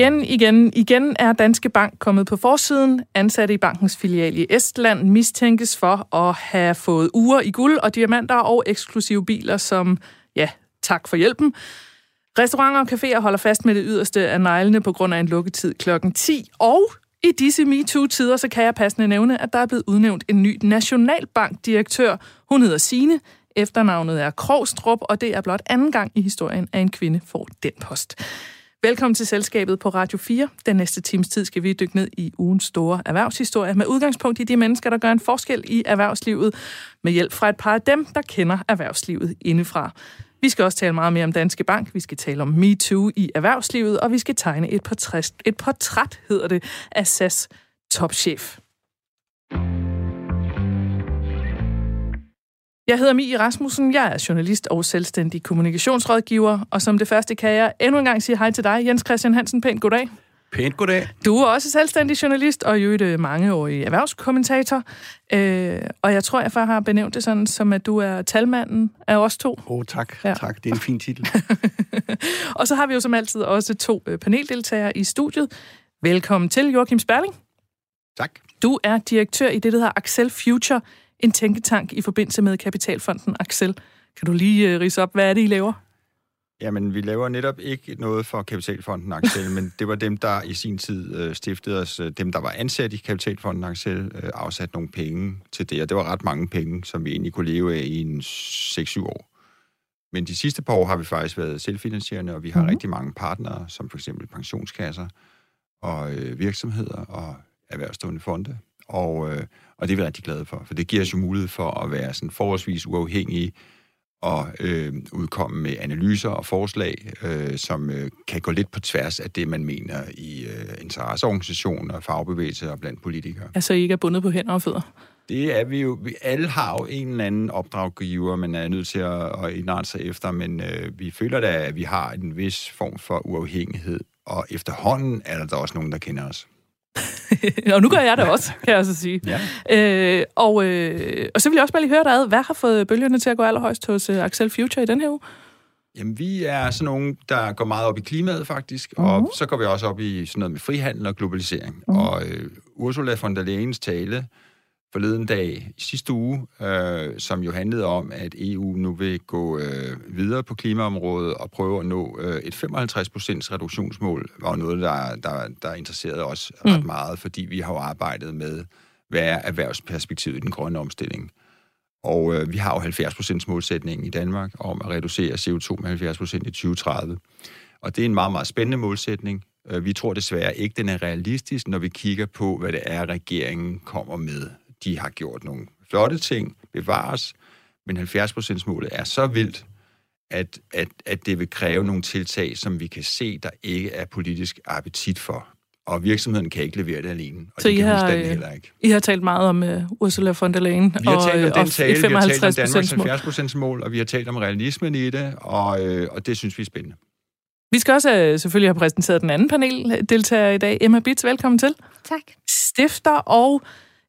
Igen, igen, igen er Danske Bank kommet på forsiden. Ansatte i bankens filial i Estland mistænkes for at have fået uger i guld og diamanter og eksklusive biler som, ja, tak for hjælpen. Restauranter og caféer holder fast med det yderste af neglene på grund af en lukketid klokken 10. Og i disse MeToo-tider, så kan jeg passende nævne, at der er blevet udnævnt en ny nationalbankdirektør. Hun hedder Sine. Efternavnet er Krogstrup, og det er blot anden gang i historien, at en kvinde får den post. Velkommen til Selskabet på Radio 4. Den næste times tid skal vi dykke ned i ugens store erhvervshistorie med udgangspunkt i de mennesker, der gør en forskel i erhvervslivet, med hjælp fra et par af dem, der kender erhvervslivet indefra. Vi skal også tale meget mere om Danske Bank, vi skal tale om MeToo i erhvervslivet, og vi skal tegne et portræt, et portræt hedder det, af SAS topchef. Jeg hedder Mie Rasmussen, jeg er journalist og selvstændig kommunikationsrådgiver, og som det første kan jeg endnu en gang sige hej til dig, Jens Christian Hansen. Pænt goddag. Pænt goddag. Du er også selvstændig journalist og jo et øh, mangeårig erhvervskommentator. Øh, og jeg tror, jeg før har benævnt det sådan, som at du er talmanden af os to. Åh, oh, tak. Ja. Tak. Det er en fin titel. og så har vi jo som altid også to øh, paneldeltagere i studiet. Velkommen til, Joachim Sperling. Tak. Du er direktør i det, der hedder Axel Future, en tænketank i forbindelse med Kapitalfonden Axel. Kan du lige uh, rise op, hvad er det, I laver? Jamen, vi laver netop ikke noget for Kapitalfonden Axel, men det var dem, der i sin tid øh, stiftede os, øh, dem, der var ansat i Kapitalfonden Axel, øh, afsat nogle penge til det, og det var ret mange penge, som vi egentlig kunne leve af i en 6-7 år. Men de sidste par år har vi faktisk været selvfinansierende, og vi har mm-hmm. rigtig mange partnere, som for eksempel pensionskasser og øh, virksomheder og erhvervsstående fonde. Og, øh, og det er vi rigtig glade for, for det giver os jo mulighed for at være sådan forholdsvis uafhængige og øh, udkomme med analyser og forslag, øh, som øh, kan gå lidt på tværs af det, man mener i øh, interesseorganisationer, fagbevægelser og blandt politikere. Altså I ikke er bundet på hænder og fødder? Det er vi jo. Vi alle har jo en eller anden opdraggiver, man er nødt til at, at indrette sig efter, men øh, vi føler da, at vi har en vis form for uafhængighed, og efterhånden er der da også nogen, der kender os. og nu gør jeg det også, kan jeg så sige. Ja. Øh, og, øh, og så vil jeg også bare lige høre dig ad, hvad har fået bølgerne til at gå allerhøjst hos uh, Axel Future i den her uge? Jamen, vi er sådan nogen, der går meget op i klimaet, faktisk, uh-huh. og så går vi også op i sådan noget med frihandel og globalisering. Uh-huh. Og øh, Ursula von der Leyens tale forleden dag i sidste uge, øh, som jo handlede om, at EU nu vil gå øh, videre på klimaområdet og prøve at nå øh, et 55% reduktionsmål, var noget, der, der, der interesserede os mm. ret meget, fordi vi har jo arbejdet med, hvad er erhvervsperspektivet i den grønne omstilling. Og øh, vi har jo 70% målsætning i Danmark om at reducere CO2 med 70% i 2030. Og det er en meget, meget spændende målsætning. Øh, vi tror desværre ikke, den er realistisk, når vi kigger på, hvad det er, regeringen kommer med de har gjort nogle flotte ting, bevares, men 70%-målet er så vildt, at, at, at det vil kræve nogle tiltag, som vi kan se, der ikke er politisk appetit for. Og virksomheden kan ikke levere det alene, og så det I kan har, heller ikke. I har talt meget om uh, Ursula von der Leyen vi har og, talt om den tale, vi har talt om Danmarks 70% mål, og vi har talt om realismen i det, og, øh, og det synes vi er spændende. Vi skal også uh, selvfølgelig have præsenteret den anden paneldeltager i dag. Emma Bits, velkommen til. Tak. Stifter og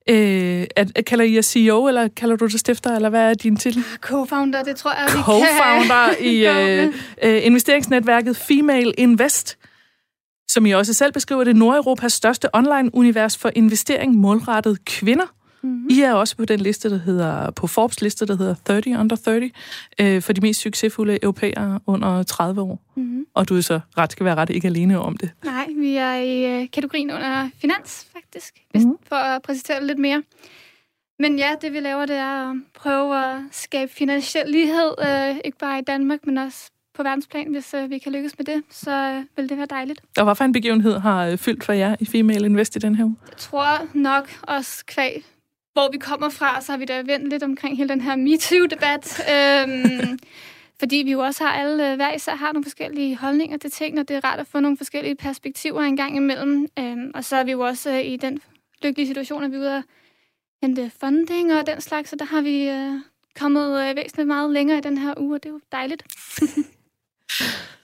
Øh, at, kalder I jer CEO, eller kalder du det stifter, eller hvad er din titel? Co-founder, det tror jeg, vi Co-founder i øh, øh, investeringsnetværket Female Invest, som I også selv beskriver det, Nordeuropas største online-univers for investering målrettet kvinder. Mm-hmm. I er også på den liste, der hedder, på Forbes liste, der hedder 30 under 30, øh, for de mest succesfulde europæere under 30 år. Mm-hmm. Og du er så ret skal være ret ikke alene om det. Nej, vi er i øh, kategorien under finans, faktisk, mm-hmm. for at præsentere det lidt mere. Men ja, det vi laver, det er at prøve at skabe finansiel lighed, øh, ikke bare i Danmark, men også på verdensplan, hvis øh, vi kan lykkes med det, så øh, vil det være dejligt. Og hvad for en begivenhed har øh, fyldt for jer i Female Invest i den her uge? Jeg tror nok også kvæg hvor vi kommer fra, så har vi da vendt lidt omkring hele den her MeToo-debat. øhm, fordi vi jo også har alle, øh, hver især har nogle forskellige holdninger til ting, og det er rart at få nogle forskellige perspektiver en gang imellem. Øhm, og så er vi jo også øh, i den lykkelige situation, at vi er ude at hente funding og den slags, så der har vi øh, kommet øh, væsentligt meget længere i den her uge, og det er jo dejligt.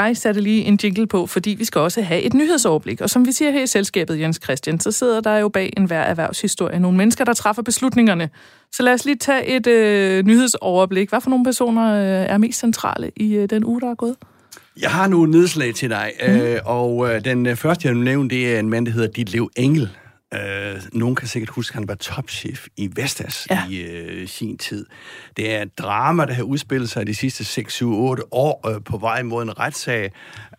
jeg satte lige en jingle på, fordi vi skal også have et nyhedsoverblik. Og som vi siger her i selskabet, Jens Christian, så sidder der jo bag enhver erhvervshistorie nogle mennesker, der træffer beslutningerne. Så lad os lige tage et øh, nyhedsoverblik. Hvad for nogle personer øh, er mest centrale i øh, den uge, der er gået? Jeg har nogle nedslag til dig, mm. øh, og øh, den øh, første, jeg vil nævne, det er en mand, der hedder Ditlev Engel. Øh, nogen kan sikkert huske, at han var topchef i Vestas ja. i øh, sin tid. Det er et drama, der har udspillet sig de sidste 6, 7, 8 år øh, på vej mod en retssag.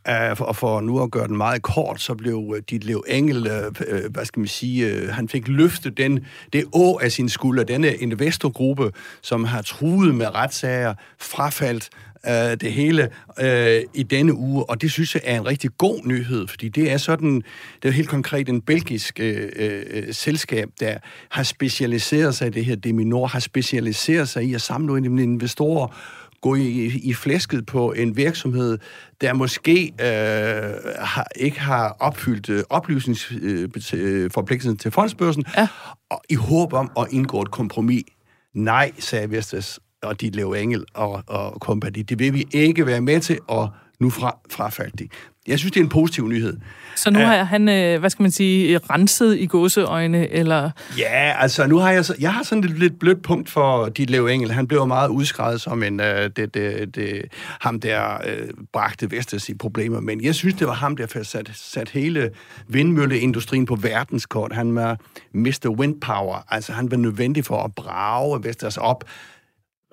Øh, for, og for nu at gøre den meget kort, så blev øh, dit Lev Engel, øh, øh, hvad skal man sige, øh, han fik løftet den, det å af sin skulder, denne investorgruppe, som har truet med retssager, frafaldt øh, det hele øh, i denne uge, og det synes jeg er en rigtig god nyhed, fordi det er sådan, det er helt konkret en belgisk øh, øh, selskab, der har specialiseret sig i det her, Deminor har specialiseret sig i at samle investorer, gå i, i flæsket på en virksomhed, der måske øh, har, ikke har opfyldt øh, oplysningsforpligtelsen øh, til fondsbørsen, ja. og i håb om at indgå et kompromis. Nej, sagde Vestas og de Leo Engel og, og kompagni. Det vil vi ikke være med til, og nu fra, frafaldt de. Jeg synes, det er en positiv nyhed. Så nu har han, øh, hvad skal man sige, renset i gåseøjne, eller? Ja, altså nu har jeg, jeg har sådan et lidt blødt punkt for dit Leo Engel. Han blev meget udskrevet som en, uh, det, det, det, ham der uh, bragte Vestas i problemer, men jeg synes, det var ham, der sat, sat hele vindmølleindustrien på verdenskort. Han var Mr. Windpower, altså han var nødvendig for at brage Vestas op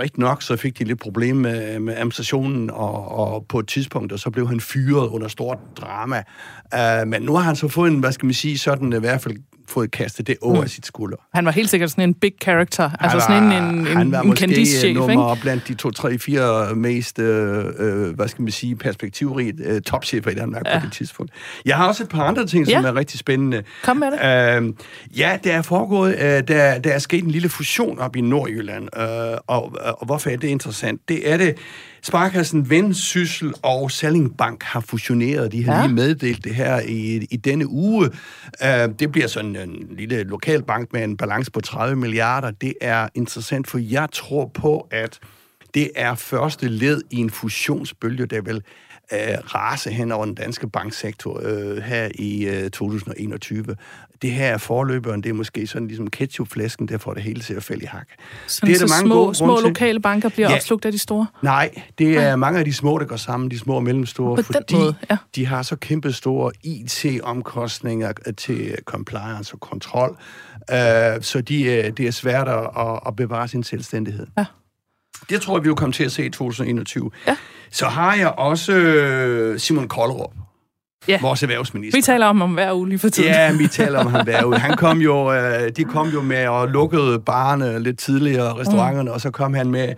Rigtig nok, så fik de lidt problem med, med administrationen, og, og på et tidspunkt, og så blev han fyret under stort drama. Uh, men nu har han så fået en, hvad skal man sige, sådan i hvert fald fået kastet det over mm. sit skulder. Han var helt sikkert sådan en big character, han altså sådan en, en, en, han var en måske nummer ikke? blandt de to, tre, fire mest, øh, øh, hvad skal man sige, perspektivrige øh, topchefer i Danmark ja. på det tidspunkt. Jeg har også et par andre ting, som ja. er rigtig spændende. Kom med det. Øh, ja, der er foregået, øh, der, der er sket en lille fusion op i Nordjylland, øh, og, og hvorfor er det interessant? Det er det, Sparkassen Vendsyssel og Salling Bank har fusioneret. De har ja. lige meddelt det her i, i denne uge. Uh, det bliver sådan en lille lokal bank med en balance på 30 milliarder. Det er interessant, for jeg tror på, at det er første led i en fusionsbølge, der vil uh, rase hen over den danske banksektor uh, her i uh, 2021 det her er forløberen, det er måske sådan ligesom ketchupflæsken, der får det hele til at falde i hak. Sådan det er så der mange små, små lokale banker bliver ja, opslugt af de store? Nej, det er ja. mange af de små, der går sammen, de små og mellemstore, På fordi måde, ja. de har så kæmpe store IT-omkostninger til compliance og kontrol, uh, så de, uh, det er svært at, at bevare sin selvstændighed. Ja. Det tror jeg, vi vil komme til at se i 2021. Ja. Så har jeg også øh, Simon Koldrup ja. vores erhvervsminister. Vi taler om ham hver uge lige for tiden. Ja, vi taler om ham hver uge. Han kom jo, øh, de kom jo med og lukkede barne lidt tidligere, restauranterne, mm. og så kom han med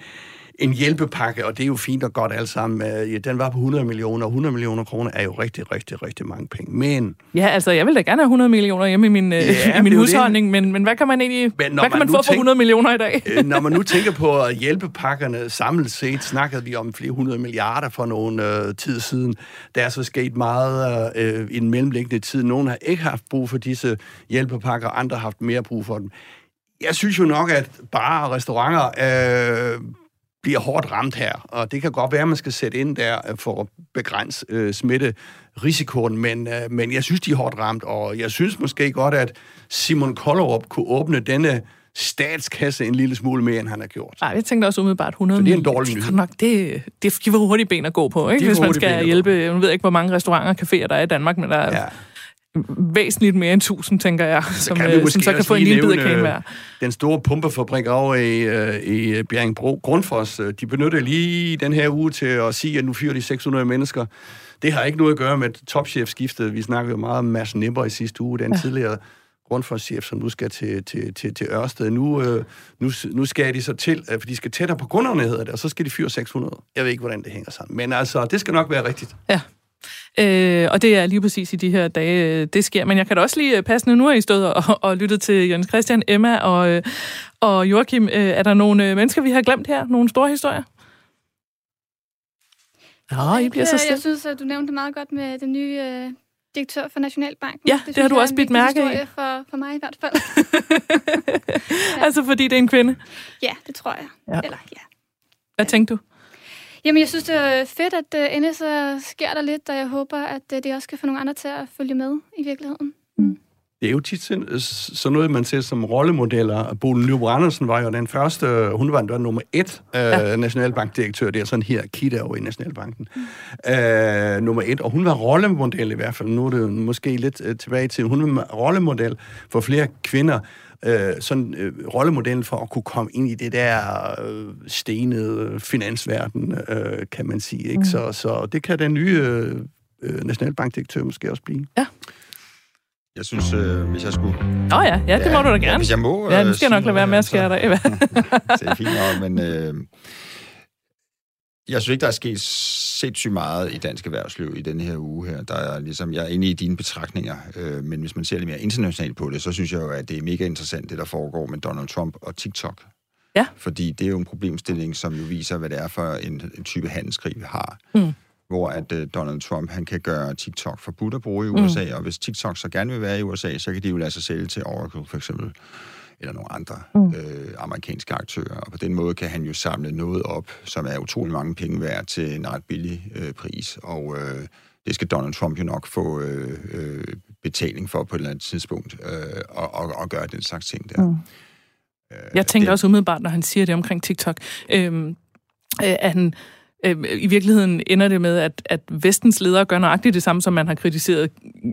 en hjælpepakke, og det er jo fint og godt alt sammen. Øh, den var på 100 millioner, og 100 millioner kroner er jo rigtig, rigtig, rigtig mange penge. Men... Ja, altså, jeg vil da gerne have 100 millioner hjemme i min, øh, ja, i min husholdning, men, men hvad kan man egentlig men hvad kan man, få tænk, for 100 millioner i dag? Øh, når man nu tænker på hjælpepakkerne samlet set, snakkede vi om flere hundrede milliarder for nogle øh, tid siden. Der er så sket meget øh, i den mellemliggende tid. Nogle har ikke haft brug for disse hjælpepakker, andre har haft mere brug for dem. Jeg synes jo nok, at bare restauranter øh, bliver hårdt ramt her, og det kan godt være, at man skal sætte ind der øh, for at begrænse øh, smitterisikoen, men, øh, men jeg synes, de er hårdt ramt, og jeg synes måske godt, at Simon Kollerup kunne åbne denne statskasse en lille smule mere, end han har gjort. Nej, jeg tænkte også umiddelbart 100 Så det er en dårlig nyhed. Nok, det, det giver hurtigt ben at gå på, ikke? hvis man skal hjælpe. Jeg ved ikke, hvor mange restauranter og caféer der er i Danmark, men der er ja væsentligt mere end 1000, tænker jeg, som, kan øh, som så kan få en lille bid af kagen hver. Den store pumpefabrik over i, øh, i Bjerringbro, Grundfos, øh, de benytter lige den her uge til at sige, at nu fyrer de 600 mennesker. Det har ikke noget at gøre med topchefskiftet. Vi snakkede jo meget om Mads Nipper i sidste uge, den ja. tidligere Grundfos-chef, som nu skal til, til, til, til Ørsted. Nu, øh, nu, nu skal de så til, for de skal tættere på kunderne, hedder det, og så skal de fyre 600. Jeg ved ikke, hvordan det hænger sammen. Men altså, det skal nok være rigtigt. Ja, Øh, og det er lige præcis i de her dage, øh, det sker. Men jeg kan da også lige passe nu, har I stået og, og lyttet til Jens Christian, Emma og, øh, og Joachim. Øh, er der nogle mennesker, vi har glemt her? Nogle store historier? Ja, I bliver så stille. Jeg synes, at du nævnte det meget godt med den nye øh, direktør for Nationalbanken. Ja, det, det har du også bidt mærke af. For, for mig i hvert fald. ja. Altså fordi det er en kvinde? Ja, det tror jeg. Ja. Eller ja. Hvad tænkte du? Jamen, jeg synes, det er fedt, at uh, endelig så sker der lidt, og jeg håber, at uh, det også kan få nogle andre til at følge med i virkeligheden. Mm. Det er jo tit sådan noget, man ser som rollemodeller. Bolen Nybo Andersen var jo den første, hun var den nummer et uh, ja. nationalbankdirektør. Det er sådan her, Kita over i Nationalbanken. Mm. Uh, nummer et, og hun var rollemodel i hvert fald. Nu er det måske lidt uh, tilbage til, hun var rollemodel for flere kvinder øh, sådan øh, rollemodellen for at kunne komme ind i det der øh, stenede finansverden, øh, kan man sige. Ikke? Mm. Så, så det kan den nye øh, øh, nationalbankdirektør måske også blive. Ja. Jeg synes, øh, hvis jeg skulle... Åh oh ja, ja, det ja, må du da gerne. Ja, hvis jeg må... Ja, det skal jeg nok lade være med at skære dig. det er fint nok, men... Øh, jeg synes ikke, der er sket sindssygt meget i dansk erhvervsliv i den her uge her. Der er ligesom, jeg er inde i dine betragtninger, øh, men hvis man ser lidt mere internationalt på det, så synes jeg jo, at det er mega interessant, det der foregår med Donald Trump og TikTok. Ja. Fordi det er jo en problemstilling, som jo viser, hvad det er for en, en type handelskrig, vi har. Mm. Hvor at uh, Donald Trump, han kan gøre TikTok forbudt at bruge i USA, mm. og hvis TikTok så gerne vil være i USA, så kan de jo lade sig sælge til Oracle, for eksempel eller nogle andre mm. øh, amerikanske aktører. Og på den måde kan han jo samle noget op, som er utrolig mange penge værd til en ret billig øh, pris. Og øh, det skal Donald Trump jo nok få øh, øh, betaling for på et eller andet tidspunkt, øh, og, og, og gøre den slags ting der. Mm. Øh, Jeg tænker det, også umiddelbart, når han siger det omkring TikTok, øh, at han i virkeligheden ender det med, at, at vestens ledere gør nøjagtigt det samme, som man har kritiseret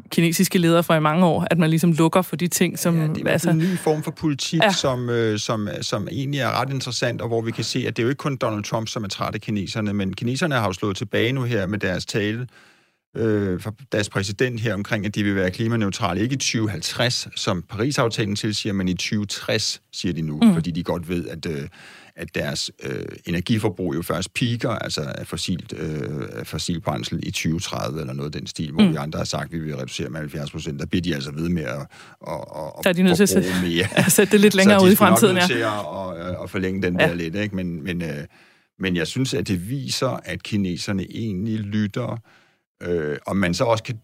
kinesiske ledere for i mange år, at man ligesom lukker for de ting, som... Ja, det er altså, en ny form for politik, ja. som, øh, som, som egentlig er ret interessant, og hvor vi kan se, at det er jo ikke kun Donald Trump, som er træt af kineserne, men kineserne har jo slået tilbage nu her med deres tale øh, for deres præsident her omkring, at de vil være klimaneutrale, ikke i 2050, som Paris-aftalen tilsiger, men i 2060, siger de nu, mm. fordi de godt ved, at... Øh, at deres øh, energiforbrug jo først piker, altså af fossilt, øh, fossil brændsel i 2030 eller noget af den stil, hvor mm. vi andre har sagt, at vi vil reducere med 70 procent. Der bliver de altså ved med at, at, at, der er de nødt til at mere. Ja, sætte det lidt længere ud i fremtiden. Så de nok til at, at, at forlænge den ja. der lidt, ikke? Men, men, øh, men jeg synes, at det viser, at kineserne egentlig lytter, øh, og man så også kan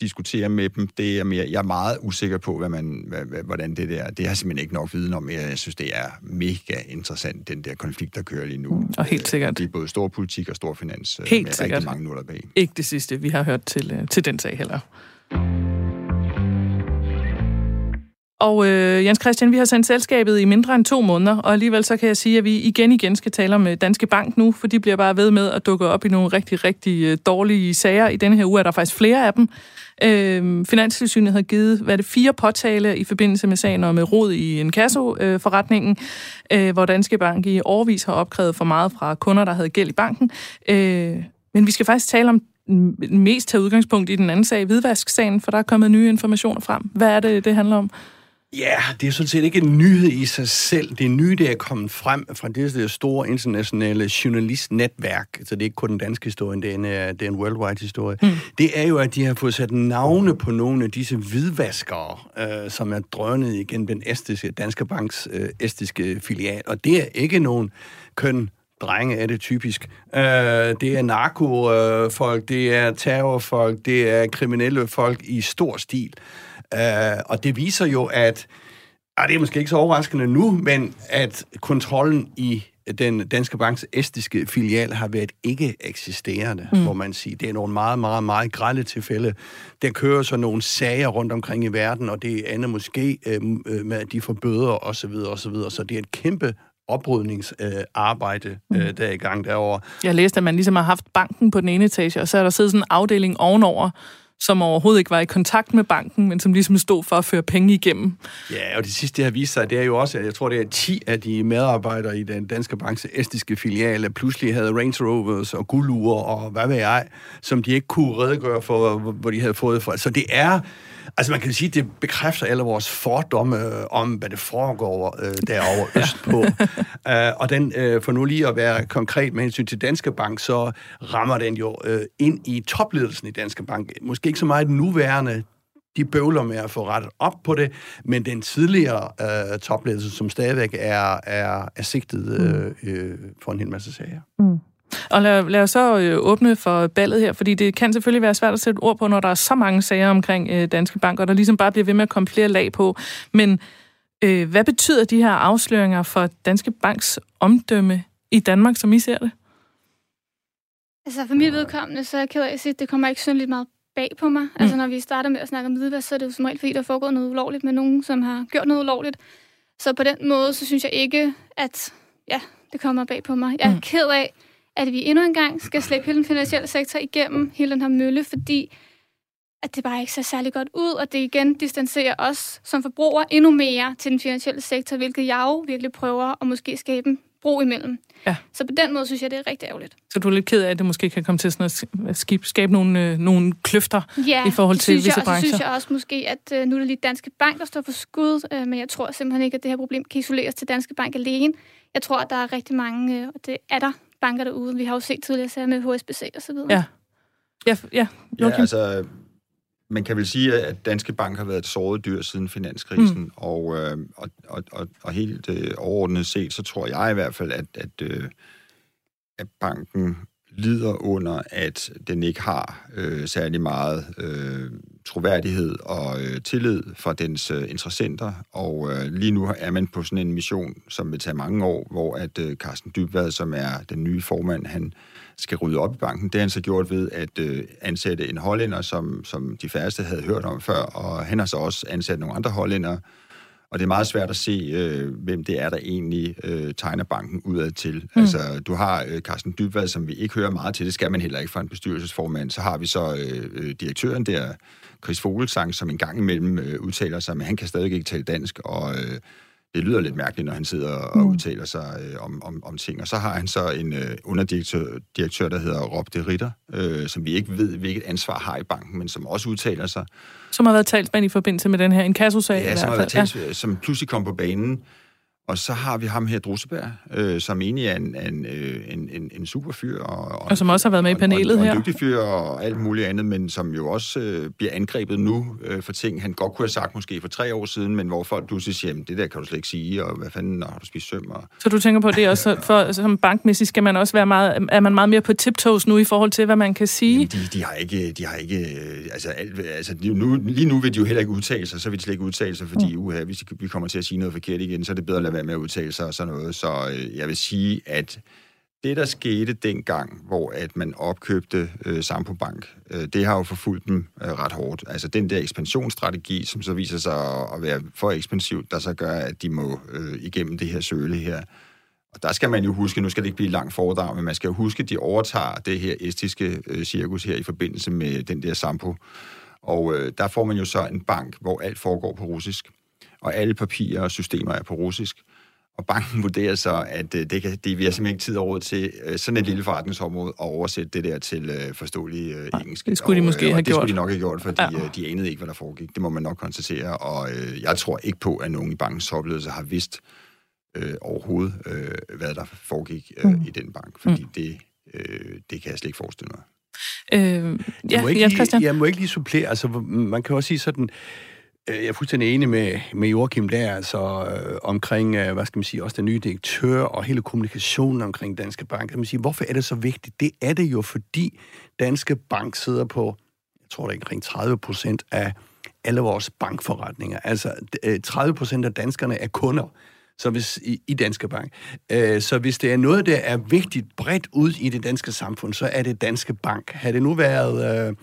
diskutere med dem. Det er mere, jeg er meget usikker på, hvad man, hvad, hvordan det der... Det har simpelthen ikke nok viden om. Jeg synes, det er mega interessant, den der konflikt, der kører lige nu. Og helt sikkert. Det er både stor politik og stor finans. Øh, helt med sikkert. rigtig mange nuller bag. Ikke det sidste, vi har hørt til, øh, til den sag heller. Og øh, Jens Christian, vi har sendt selskabet i mindre end to måneder, og alligevel så kan jeg sige, at vi igen igen skal tale om øh, Danske Bank nu, for de bliver bare ved med at dukke op i nogle rigtig, rigtig dårlige sager. I denne her uge er der faktisk flere af dem. Øh, Finanstilsynet havde givet, hvad det, fire påtale i forbindelse med sagen om øh, rod i en kasso-forretningen, øh, øh, hvor Danske Bank i årvis har opkrævet for meget fra kunder, der havde gæld i banken. Øh, men vi skal faktisk tale om mest tage udgangspunkt i den anden sag, hvidvasksagen, for der er kommet nye informationer frem. Hvad er det, det handler om? Ja, det er sådan set ikke en nyhed i sig selv. Det nye, der er kommet frem fra det store internationale journalistnetværk. Så det er ikke kun den danske historie, det er en, øh, det er en worldwide historie. Mm. Det er jo, at de har fået sat navne på nogle af disse hvidvaskere, øh, som er drønet igen den estiske, Danske Banks øh, estiske filial. Og det er ikke nogen køn drenge er det typisk. Øh, det er narkofolk, det er terrorfolk, det er kriminelle folk i stor stil. Uh, og det viser jo, at, og det er måske ikke så overraskende nu, men at kontrollen i den Danske Banks estiske filial har været ikke eksisterende, mm. må man sige. Det er nogle meget, meget, meget grælde tilfælde. Der kører så nogle sager rundt omkring i verden, og det ender måske øh, med, at de får bøder osv. osv. Så det er et kæmpe oprydningsarbejde, øh, mm. der er i gang derovre. Jeg læste, at man ligesom har haft banken på den ene etage, og så er der siddet sådan en afdeling ovenover, som overhovedet ikke var i kontakt med banken, men som ligesom stod for at føre penge igennem. Ja, og det sidste, det har vist sig, det er jo også, at jeg tror, det er 10 af de medarbejdere i den danske banks estiske filial, pludselig havde Range Rovers og guldurer og hvad ved jeg, som de ikke kunne redegøre for, hvor de havde fået fra. Så det er Altså man kan sige, at det bekræfter alle vores fordomme øh, om, hvad det foregår øh, derovre østpå. uh, og den, uh, for nu lige at være konkret med hensyn til Danske Bank, så rammer den jo uh, ind i topledelsen i Danske Bank. Måske ikke så meget den nuværende, de bøvler med at få rettet op på det, men den tidligere uh, topledelse, som stadigvæk er, er, er sigtet uh, uh, for en hel masse sager. Mm. Og lad, lad os så øh, åbne for ballet her, fordi det kan selvfølgelig være svært at sætte ord på, når der er så mange sager omkring øh, Danske Bank, og der ligesom bare bliver ved med at komme flere lag på. Men øh, hvad betyder de her afsløringer for Danske Banks omdømme i Danmark, som I ser det? Altså for mit vedkommende, så er jeg sige, at det kommer ikke synderligt meget bag på mig. Mm. Altså når vi starter med at snakke om hvidvask, så er det jo som regel, fordi der foregår noget ulovligt med nogen, som har gjort noget ulovligt. Så på den måde, så synes jeg ikke, at ja, det kommer bag på mig. Jeg er mm. ked af, at vi endnu en gang skal slæbe hele den finansielle sektor igennem hele den her mølle, fordi at det bare ikke ser særlig godt ud, og det igen distancerer os som forbrugere endnu mere til den finansielle sektor, hvilket jeg jo virkelig prøver at måske skabe en bro imellem. Ja. Så på den måde synes jeg, det er rigtig ærgerligt. Så du er lidt ked af, at det måske kan komme til sådan at skabe, skabe nogle, øh, nogle kløfter ja, i forhold til visse jeg, brancher? Ja, synes jeg også måske, at øh, nu er det lige Danske Bank, der står for skud, øh, men jeg tror simpelthen ikke, at det her problem kan isoleres til Danske Bank alene. Jeg tror, at der er rigtig mange, øh, og det er der, banker derude. Vi har jo set tidligere sager med HSBC og så videre. Ja. Ja, ja. ja altså, man kan vel sige, at Danske Bank har været et såret dyr siden finanskrisen, mm. og, øh, og, og, og, og helt øh, overordnet set, så tror jeg i hvert fald, at, at, øh, at banken lider under, at den ikke har øh, særlig meget øh, troværdighed og øh, tillid fra dens øh, interessenter. Og øh, lige nu er man på sådan en mission, som vil tage mange år, hvor at øh, Carsten Dybvad, som er den nye formand, han skal rydde op i banken. Det har han så gjort ved at øh, ansætte en hollænder, som, som de færreste havde hørt om før, og han har så også ansat nogle andre hollændere, og det er meget svært at se, øh, hvem det er, der egentlig øh, tegner banken udad til. Mm. Altså, du har øh, Carsten Dybvad, som vi ikke hører meget til, det skal man heller ikke fra en bestyrelsesformand. Så har vi så øh, øh direktøren der, Chris Vogelsang, som en gang imellem øh, udtaler sig, men han kan stadig ikke tale dansk, og øh, det lyder lidt mærkeligt, når han sidder og mm. udtaler sig øh, om, om, om ting. Og så har han så en øh, underdirektør, direktør, der hedder Rob de Ritter, øh, som vi ikke ved, hvilket ansvar har i banken, men som også udtaler sig. Som har været talsmand i forbindelse med den her inkasso-sag? Ja, som, har været tals, ja. som pludselig kom på banen og så har vi ham her, Druseberg, øh, som egentlig er en, en, øh, en, en, en super fyr. Og, og som også har været med i panelet og, her. Og en dygtig fyr og alt muligt andet, men som jo også øh, bliver angrebet nu øh, for ting, han godt kunne have sagt måske for tre år siden, men hvor folk pludselig siger, det der kan du slet ikke sige, og hvad fanden har du spist søm? Og, så du tænker på det også, for, som bankmæssigt skal man også være meget, er man meget mere på tiptoes nu i forhold til, hvad man kan sige? Jamen, de, de har ikke, de har ikke øh, altså, alt, altså nu, lige nu vil de jo heller ikke udtale sig, så vil de slet ikke udtale sig, fordi mm. uha, hvis vi kommer til at sige noget forkert igen, så er det bedre at lade være med at udtale sig og sådan noget. Så øh, jeg vil sige, at det, der skete dengang, hvor at man opkøbte øh, Sampo Bank, øh, det har jo forfulgt dem øh, ret hårdt. Altså den der ekspansionsstrategi, som så viser sig at være for ekspansiv, der så gør, at de må øh, igennem det her søle her. Og der skal man jo huske, nu skal det ikke blive langt foredrag, men man skal jo huske, at de overtager det her estiske øh, cirkus her i forbindelse med den der Sampo. Og øh, der får man jo så en bank, hvor alt foregår på russisk, og alle papirer og systemer er på russisk. Og banken vurderer så, at øh, det, kan, det vi har simpelthen ikke tid og råd til øh, sådan et lille forretningsområde at oversætte det der til øh, forståelig øh, engelsk. Det skulle de måske og, have og det skulle de nok have gjort, fordi ja. øh, de anede ikke, hvad der foregik. Det må man nok konstatere. Og øh, jeg tror ikke på, at nogen i bankens topledelse har vidst øh, overhovedet, øh, hvad der foregik øh, mm. i den bank. Fordi mm. det, øh, det kan jeg slet ikke forestille mig. Øh, ja, jeg, må ikke lige, jeg må ikke lige supplere. Altså, man kan også sige sådan Øh, Øh, jeg er fuldstændig enig med, med Joachim der, altså øh, omkring, øh, hvad skal man sige, også den nye direktør og hele kommunikationen omkring Danske Bank. Kan man sige, hvorfor er det så vigtigt? Det er det jo, fordi Danske Bank sidder på, jeg tror det er omkring 30 procent af alle vores bankforretninger. Altså 30 øh, procent af danskerne er kunder så hvis, i, i Danske Bank. Øh, så hvis det er noget, der er vigtigt bredt ud i det danske samfund, så er det Danske Bank. Har det nu været... Øh,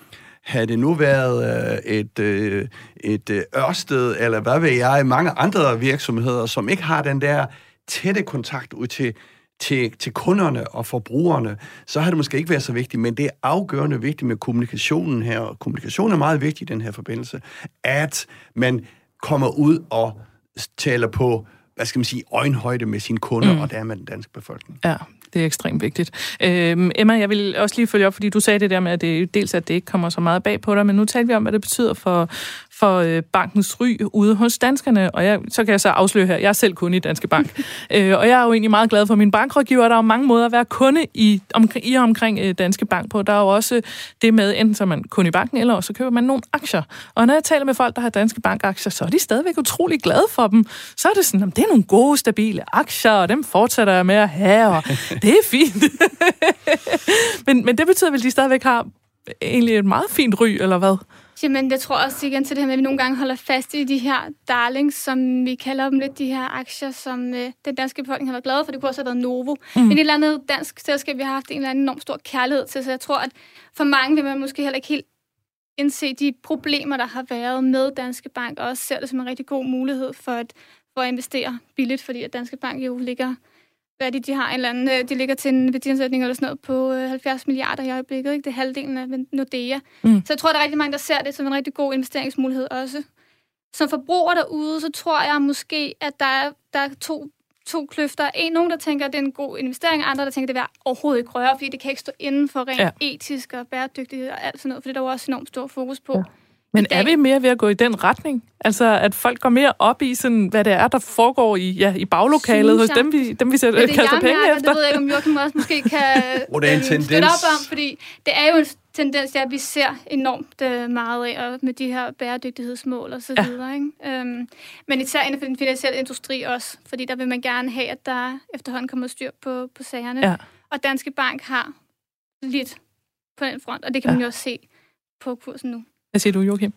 havde det nu været øh, et, øh, et øh, Ørsted, eller hvad ved jeg, mange andre virksomheder, som ikke har den der tætte kontakt ud til, til, til kunderne og forbrugerne, så har det måske ikke været så vigtigt, men det er afgørende vigtigt med kommunikationen her, og kommunikation er meget vigtig i den her forbindelse, at man kommer ud og taler på, hvad skal man sige, øjenhøjde med sine kunder, mm. og dermed den danske befolkning. Ja, det er ekstremt vigtigt. Øhm, Emma, jeg vil også lige følge op, fordi du sagde det der med, at det dels at det ikke kommer så meget bag på dig, men nu talte vi om, hvad det betyder for, for øh, bankens ry ude hos danskerne, og jeg, så kan jeg så afsløre her, jeg er selv kunde i Danske Bank, øh, og jeg er jo egentlig meget glad for min bankrådgiver. Der er jo mange måder at være kunde i, omkring, i og omkring øh, Danske Bank på. Der er jo også det med, enten så er man kunde i banken, eller så køber man nogle aktier. Og når jeg taler med folk, der har Danske Bank-aktier, så er de stadigvæk utrolig glade for dem. Så er det sådan, at det er nogle gode, stabile aktier, og dem fortsætter jeg med at have, og det er fint. men, men det betyder vel, at de stadigvæk har egentlig et meget fint ry, eller hvad? Jamen, jeg tror også igen til det her med, at vi nogle gange holder fast i de her darlings, som vi kalder dem lidt, de her aktier, som øh, den danske befolkning har været glad for. Det kunne også have været Novo. Mm. Men et eller andet dansk selskab, vi har haft en eller anden enorm stor kærlighed til, så jeg tror, at for mange vil man måske heller ikke helt indse de problemer, der har været med Danske Bank, og også ser det som en rigtig god mulighed for at, for at investere billigt, fordi at Danske Bank jo ligger hvad de, de har en eller anden, øh, de ligger til en værdiansætning eller sådan noget på 70 øh, milliarder i øjeblikket, ikke? Det er halvdelen af Nordea. Mm. Så jeg tror, der er rigtig mange, der ser det som en rigtig god investeringsmulighed også. Som forbruger derude, så tror jeg måske, at der er, der er to, to kløfter. En, nogen, der tænker, at det er en god investering, andre, der tænker, at det er overhovedet ikke røre, fordi det kan ikke stå inden for rent ja. etisk og bæredygtighed og alt sådan noget, for det er der jo også enormt stor fokus på. Ja. Men er vi mere ved at gå i den retning? Altså, at folk går mere op i, sådan, hvad det er, der foregår i, ja, i baglokalet hos dem, vi, dem, vi sætter, det kaster penge mærker, efter? Det ved jeg ikke, om Joachim også måske kan øh, støtte op om, fordi det er jo en tendens, at vi ser enormt øh, meget af og med de her bæredygtighedsmål og så ja. videre. Ikke? Øhm, men især inden for den finansielle industri også, fordi der vil man gerne have, at der efterhånden kommer styr på, på sagerne. Ja. Og Danske Bank har lidt på den front, og det kan ja. man jo også se på kursen nu. Hvad siger du, Joachim?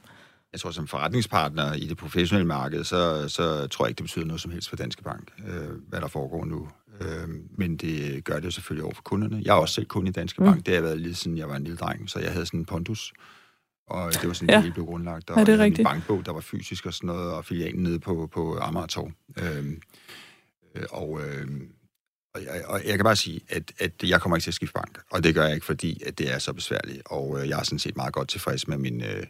Jeg tror, som forretningspartner i det professionelle marked, så, så tror jeg ikke, det betyder noget som helst for Danske Bank, øh, hvad der foregår nu. Øh, men det gør det jo selvfølgelig over for kunderne. Jeg er også selv kunde i Danske Bank. Mm. Det har jeg været lige siden jeg var en lille dreng, så jeg havde sådan en pondus. Og det var sådan, ja. det hele blev grundlagt. Og ja, det er rigtigt. en bankbog, der var fysisk og sådan noget, og filialen nede på, på Amagertorv. Øhm, øh, og, øh, og, jeg, og jeg kan bare sige, at, at jeg kommer ikke til at skifte bank. Og det gør jeg ikke, fordi at det er så besværligt. Og øh, jeg er sådan set meget godt tilfreds med min... Øh,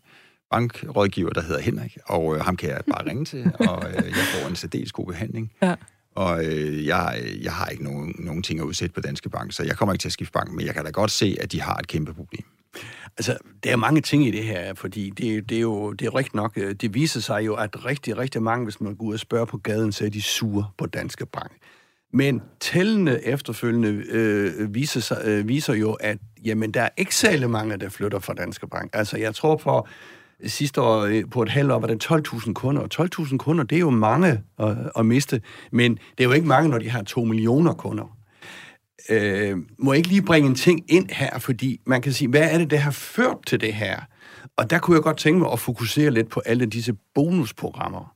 bankrådgiver, der hedder Henrik, og øh, ham kan jeg bare ringe til, og øh, jeg får en særdeles god behandling. Ja. Og øh, jeg, jeg har ikke nogen, nogen ting at udsætte på Danske Bank, så jeg kommer ikke til at skifte bank, men jeg kan da godt se, at de har et kæmpe problem. Altså, der er mange ting i det her, fordi det, det er jo det er rigtigt nok, det viser sig jo, at rigtig, rigtig mange, hvis man går ud og spørger på gaden, så er de sure på Danske Bank. Men tællende efterfølgende øh, viser, sig, øh, viser jo, at jamen, der er ikke særlig mange, der flytter fra Danske Bank. Altså, jeg tror for sidste år øh, på et halvt år var der 12.000 kunder, og 12.000 kunder, det er jo mange at, at miste, men det er jo ikke mange, når de har 2 millioner kunder. Øh, må jeg ikke lige bringe en ting ind her, fordi man kan sige, hvad er det, der har ført til det her? Og der kunne jeg godt tænke mig at fokusere lidt på alle disse bonusprogrammer.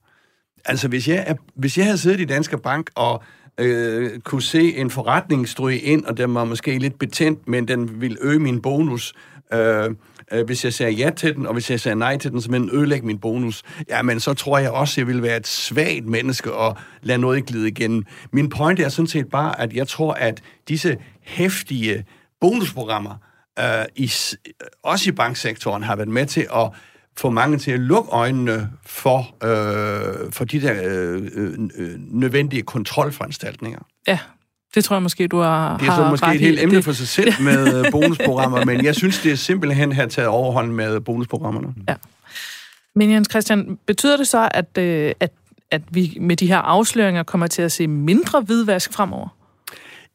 Altså, hvis jeg, er, hvis jeg havde siddet i Danske Bank og øh, kunne se en forretning stryge ind, og den var måske lidt betændt, men den ville øge min bonus, øh, øh, hvis jeg sagde ja til den, og hvis jeg sagde nej til den, så man ødelægge min bonus, jamen så tror jeg også, at jeg vil være et svagt menneske og lade noget glide igennem. Min point er sådan set bare, at jeg tror, at disse hæftige bonusprogrammer, øh, i, også i banksektoren, har været med til at få mange til at lukke øjnene for, øh, for de der øh, øh, nødvendige kontrolforanstaltninger. Ja, det tror jeg måske, du har Det er så måske et helt emne for sig selv med øh, bonusprogrammer, men jeg synes, det er simpelthen her taget overhånd med bonusprogrammerne. Ja. Men Jens Christian, betyder det så, at, øh, at, at vi med de her afsløringer kommer til at se mindre hvidvask fremover?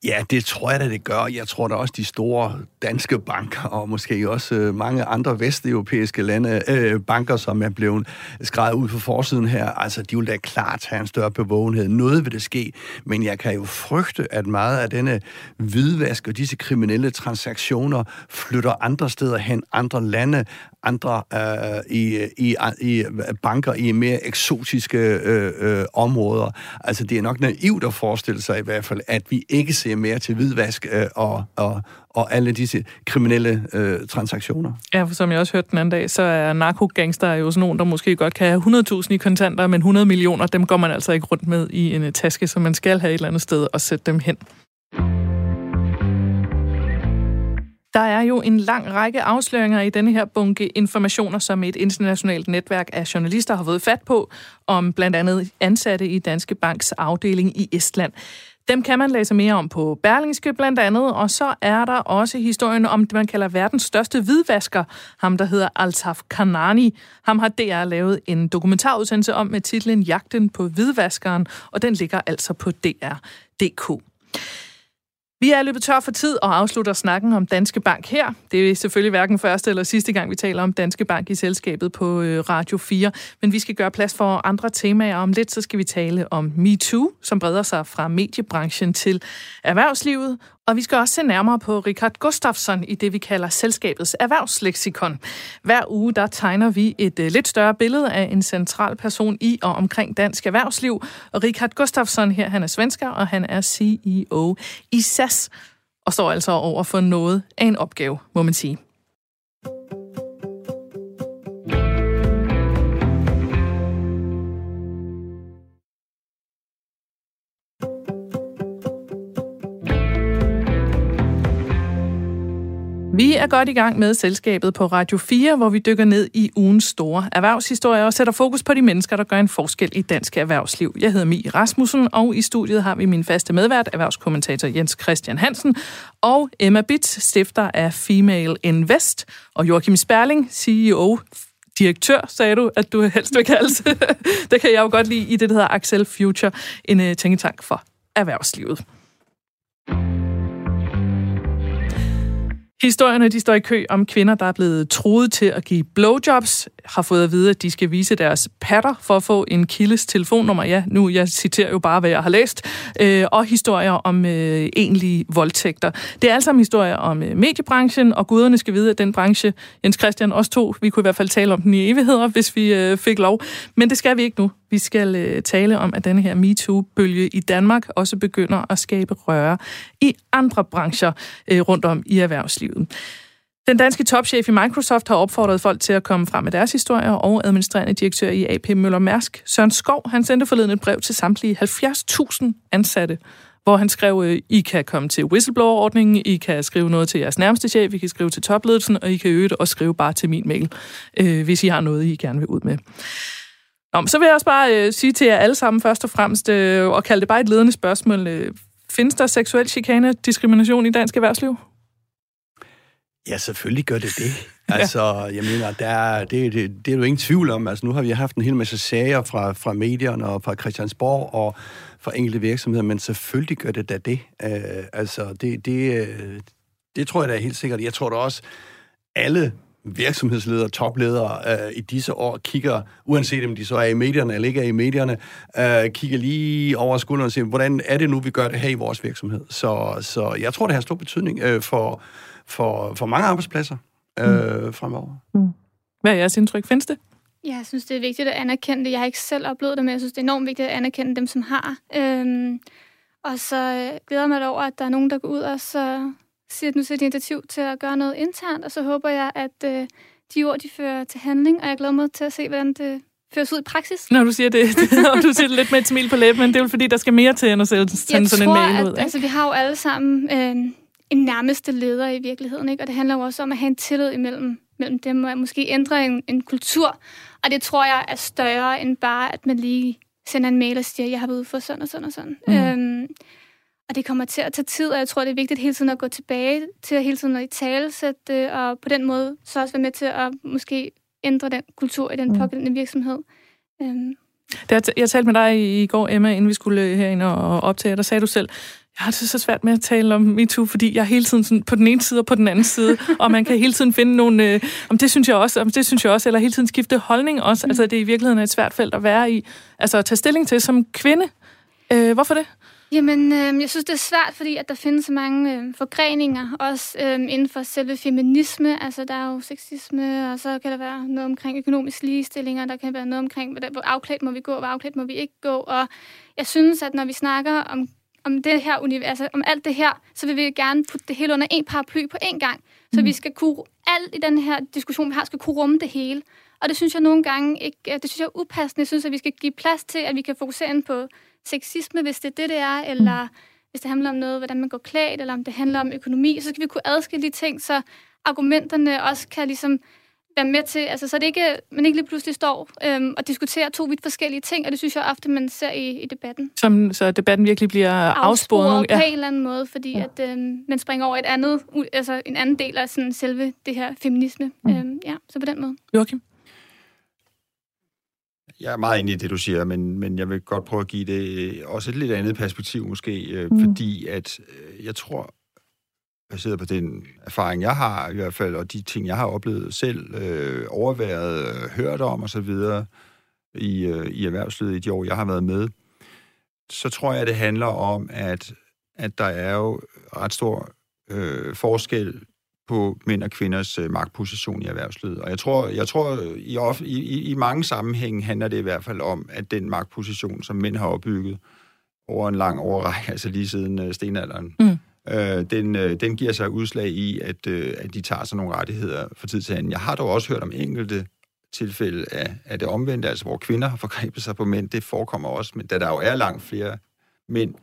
Ja, det tror jeg da, det gør. Jeg tror da også, de store danske banker, og måske også øh, mange andre vesteuropæiske lande, øh, banker, som er blevet skrevet ud på forsiden her, altså, de vil da klart have en større bevågenhed. Noget vil det ske, men jeg kan jo frygte, at meget af denne hvidvask og disse kriminelle transaktioner flytter andre steder hen, andre lande, andre øh, i, i, i banker i mere eksotiske øh, øh, områder. Altså, det er nok naivt at forestille sig i hvert fald, at vi ikke ser mere til hvidvask øh, og, og, og alle disse kriminelle øh, transaktioner. Ja, for som jeg også hørte den anden dag, så er narkogangster jo sådan nogen, der måske godt kan have 100.000 i kontanter, men 100 millioner, dem går man altså ikke rundt med i en øh, taske, så man skal have et eller andet sted og sætte dem hen. Der er jo en lang række afsløringer i denne her bunke informationer, som et internationalt netværk af journalister har fået fat på, om blandt andet ansatte i Danske Banks afdeling i Estland. Dem kan man læse mere om på Berlingske blandt andet, og så er der også historien om det, man kalder verdens største hvidvasker, ham der hedder Altaf Kanani. Ham har DR lavet en dokumentarudsendelse om med titlen Jagten på hvidvaskeren, og den ligger altså på DR.dk. Vi er løbet tør for tid og afslutter snakken om Danske Bank her. Det er selvfølgelig hverken første eller sidste gang, vi taler om Danske Bank i selskabet på øh, Radio 4. Men vi skal gøre plads for andre temaer. Om lidt så skal vi tale om MeToo, som breder sig fra mediebranchen til erhvervslivet. Og vi skal også se nærmere på Richard Gustafsson i det, vi kalder selskabets erhvervsleksikon. Hver uge der tegner vi et uh, lidt større billede af en central person i og omkring dansk erhvervsliv. Og Richard Gustafsson her, han er svensker, og han er CEO i SAS, og står altså over for noget af en opgave, må man sige. Vi er godt i gang med selskabet på Radio 4, hvor vi dykker ned i ugens store erhvervshistorie og sætter fokus på de mennesker, der gør en forskel i dansk erhvervsliv. Jeg hedder Mi Rasmussen, og i studiet har vi min faste medvært, erhvervskommentator Jens Christian Hansen, og Emma Bitz, stifter af Female Invest, og Joachim Sperling, CEO direktør, sagde du, at du helst vil kaldes. Det kan jeg jo godt lide i det, der hedder Axel Future, en øh, tænketank for erhvervslivet. Historierne de står i kø om kvinder, der er blevet troet til at give blowjobs, har fået at vide, at de skal vise deres patter for at få en kildes telefonnummer. Ja, nu jeg citerer jo bare, hvad jeg har læst. Øh, og historier om øh, egentlige voldtægter. Det er altså historier om øh, mediebranchen, og guderne skal vide, at den branche, Jens Christian, også to, vi kunne i hvert fald tale om den i evigheder, hvis vi øh, fik lov. Men det skal vi ikke nu. Vi skal øh, tale om, at denne her MeToo-bølge i Danmark også begynder at skabe røre i andre brancher øh, rundt om i erhvervslivet. Den danske topchef i Microsoft har opfordret folk til at komme frem med deres historier, og administrerende direktør i AP Møller Mærsk, Søren Skov, han sendte forleden et brev til samtlige 70.000 ansatte, hvor han skrev, øh, I kan komme til whistleblower-ordningen, I kan skrive noget til jeres nærmeste chef, I kan skrive til topledelsen, og I kan øge det og skrive bare til min mail, øh, hvis I har noget, I gerne vil ud med. Nå, så vil jeg også bare øh, sige til jer alle sammen først og fremmest, øh, og kalde det bare et ledende spørgsmål. Øh, findes der seksuel chikane diskrimination i dansk erhvervsliv? Ja, selvfølgelig gør det det. Altså, jeg mener, der, det, det, det er jo ingen tvivl om. Altså, nu har vi haft en hel masse sager fra, fra medierne og fra Christiansborg og fra enkelte virksomheder, men selvfølgelig gør det da det. Uh, altså, det, det, det tror jeg da helt sikkert. Jeg tror da også, alle virksomhedsledere, topledere uh, i disse år kigger, uanset om de så er i medierne eller ikke er i medierne, uh, kigger lige over skulderen og siger, hvordan er det nu, vi gør det her i vores virksomhed? Så, så jeg tror, det har stor betydning uh, for, for, for mange arbejdspladser uh, mm. fremover. Mm. Hvad er jeres indtryk? Findes det? Ja, jeg synes, det er vigtigt at anerkende det. Jeg har ikke selv oplevet det, men jeg synes, det er enormt vigtigt at anerkende dem, som har. Øhm, og så glæder jeg mig over, at der er nogen, der går ud og så siger, at nu sætter de initiativ til at gøre noget internt, og så håber jeg, at øh, de ord, de fører til handling, og jeg glæder mig til at se, hvordan det føres ud i praksis. Når du siger det, og du siger det lidt med et smil på læben, men det er jo fordi, der skal mere til, end at sende sådan tror, en mail at, ud. Ikke? Altså, vi har jo alle sammen øh, en nærmeste leder i virkeligheden, ikke? og det handler jo også om at have en tillid imellem mellem dem, og måske ændre en, en kultur. Og det tror jeg er større end bare, at man lige sender en mail og siger, jeg har været ude for sådan og sådan og sådan. Mm. Øhm, og det kommer til at tage tid, og jeg tror, det er vigtigt hele tiden at gå tilbage til at hele tiden at i tale sætte, og på den måde så også være med til at måske ændre den kultur i den mm. pågældende virksomhed. Øhm. Det, jeg talte med dig i går, Emma, inden vi skulle herinde og optage, der sagde du selv, jeg har det så svært med at tale om MeToo, fordi jeg er hele tiden sådan på den ene side og på den anden side, og man kan hele tiden finde nogle, øh, om det synes jeg også, om det synes jeg også, eller hele tiden skifte holdning også. Mm. Altså det er i virkeligheden et svært felt at være i, altså at tage stilling til som kvinde. Øh, hvorfor det? Jamen, øh, jeg synes, det er svært, fordi at der findes så mange øh, forgreninger, også øh, inden for selve feminisme. Altså, der er jo sexisme, og så kan der være noget omkring økonomisk ligestilling, og der kan være noget omkring, hvor afklædt må vi gå, hvor afklædt må vi ikke gå. Og jeg synes, at når vi snakker om om det her univers, altså om alt det her, så vil vi gerne putte det hele under en paraply på én gang. Så mm. vi skal kunne, alt i den her diskussion, vi har, skal kunne rumme det hele. Og det synes jeg nogle gange ikke, det synes jeg er upassende. Jeg synes, at vi skal give plads til, at vi kan fokusere på sexisme, hvis det er det, det er, eller mm. hvis det handler om noget, hvordan man går klædt, eller om det handler om økonomi, så skal vi kunne adskille de ting, så argumenterne også kan ligesom være med til, altså så det ikke, man ikke lige pludselig står øhm, og diskuterer to vidt forskellige ting, og det synes jeg ofte, man ser i, i debatten. Som, så debatten virkelig bliver afsporet? ja. på en eller anden måde, fordi ja. at øhm, man springer over et andet, altså en anden del af sådan selve det her feminisme. Mm. Øhm, ja, så på den måde. Joachim? Jeg er meget enig i det, du siger, men, men jeg vil godt prøve at give det også et lidt andet perspektiv måske, øh, mm. fordi at øh, jeg tror, baseret på den erfaring, jeg har i hvert fald, og de ting, jeg har oplevet selv, øh, overværet, øh, hørt om osv. I, øh, i erhvervslivet i de år, jeg har været med, så tror jeg, det handler om, at, at der er jo ret stor øh, forskel på mænd og kvinders øh, magtposition i erhvervslivet. Og jeg tror, jeg tror i, of, i, i mange sammenhænge handler det i hvert fald om, at den magtposition, som mænd har opbygget over en lang overrække, altså lige siden øh, stenalderen, mm øh, den, øh, den giver sig udslag i, at, øh, at de tager sig nogle rettigheder for tid til anden. Jeg har dog også hørt om enkelte tilfælde af, af det omvendte, altså hvor kvinder har forgrebet sig på mænd. Det forekommer også, men da der jo er langt flere mænd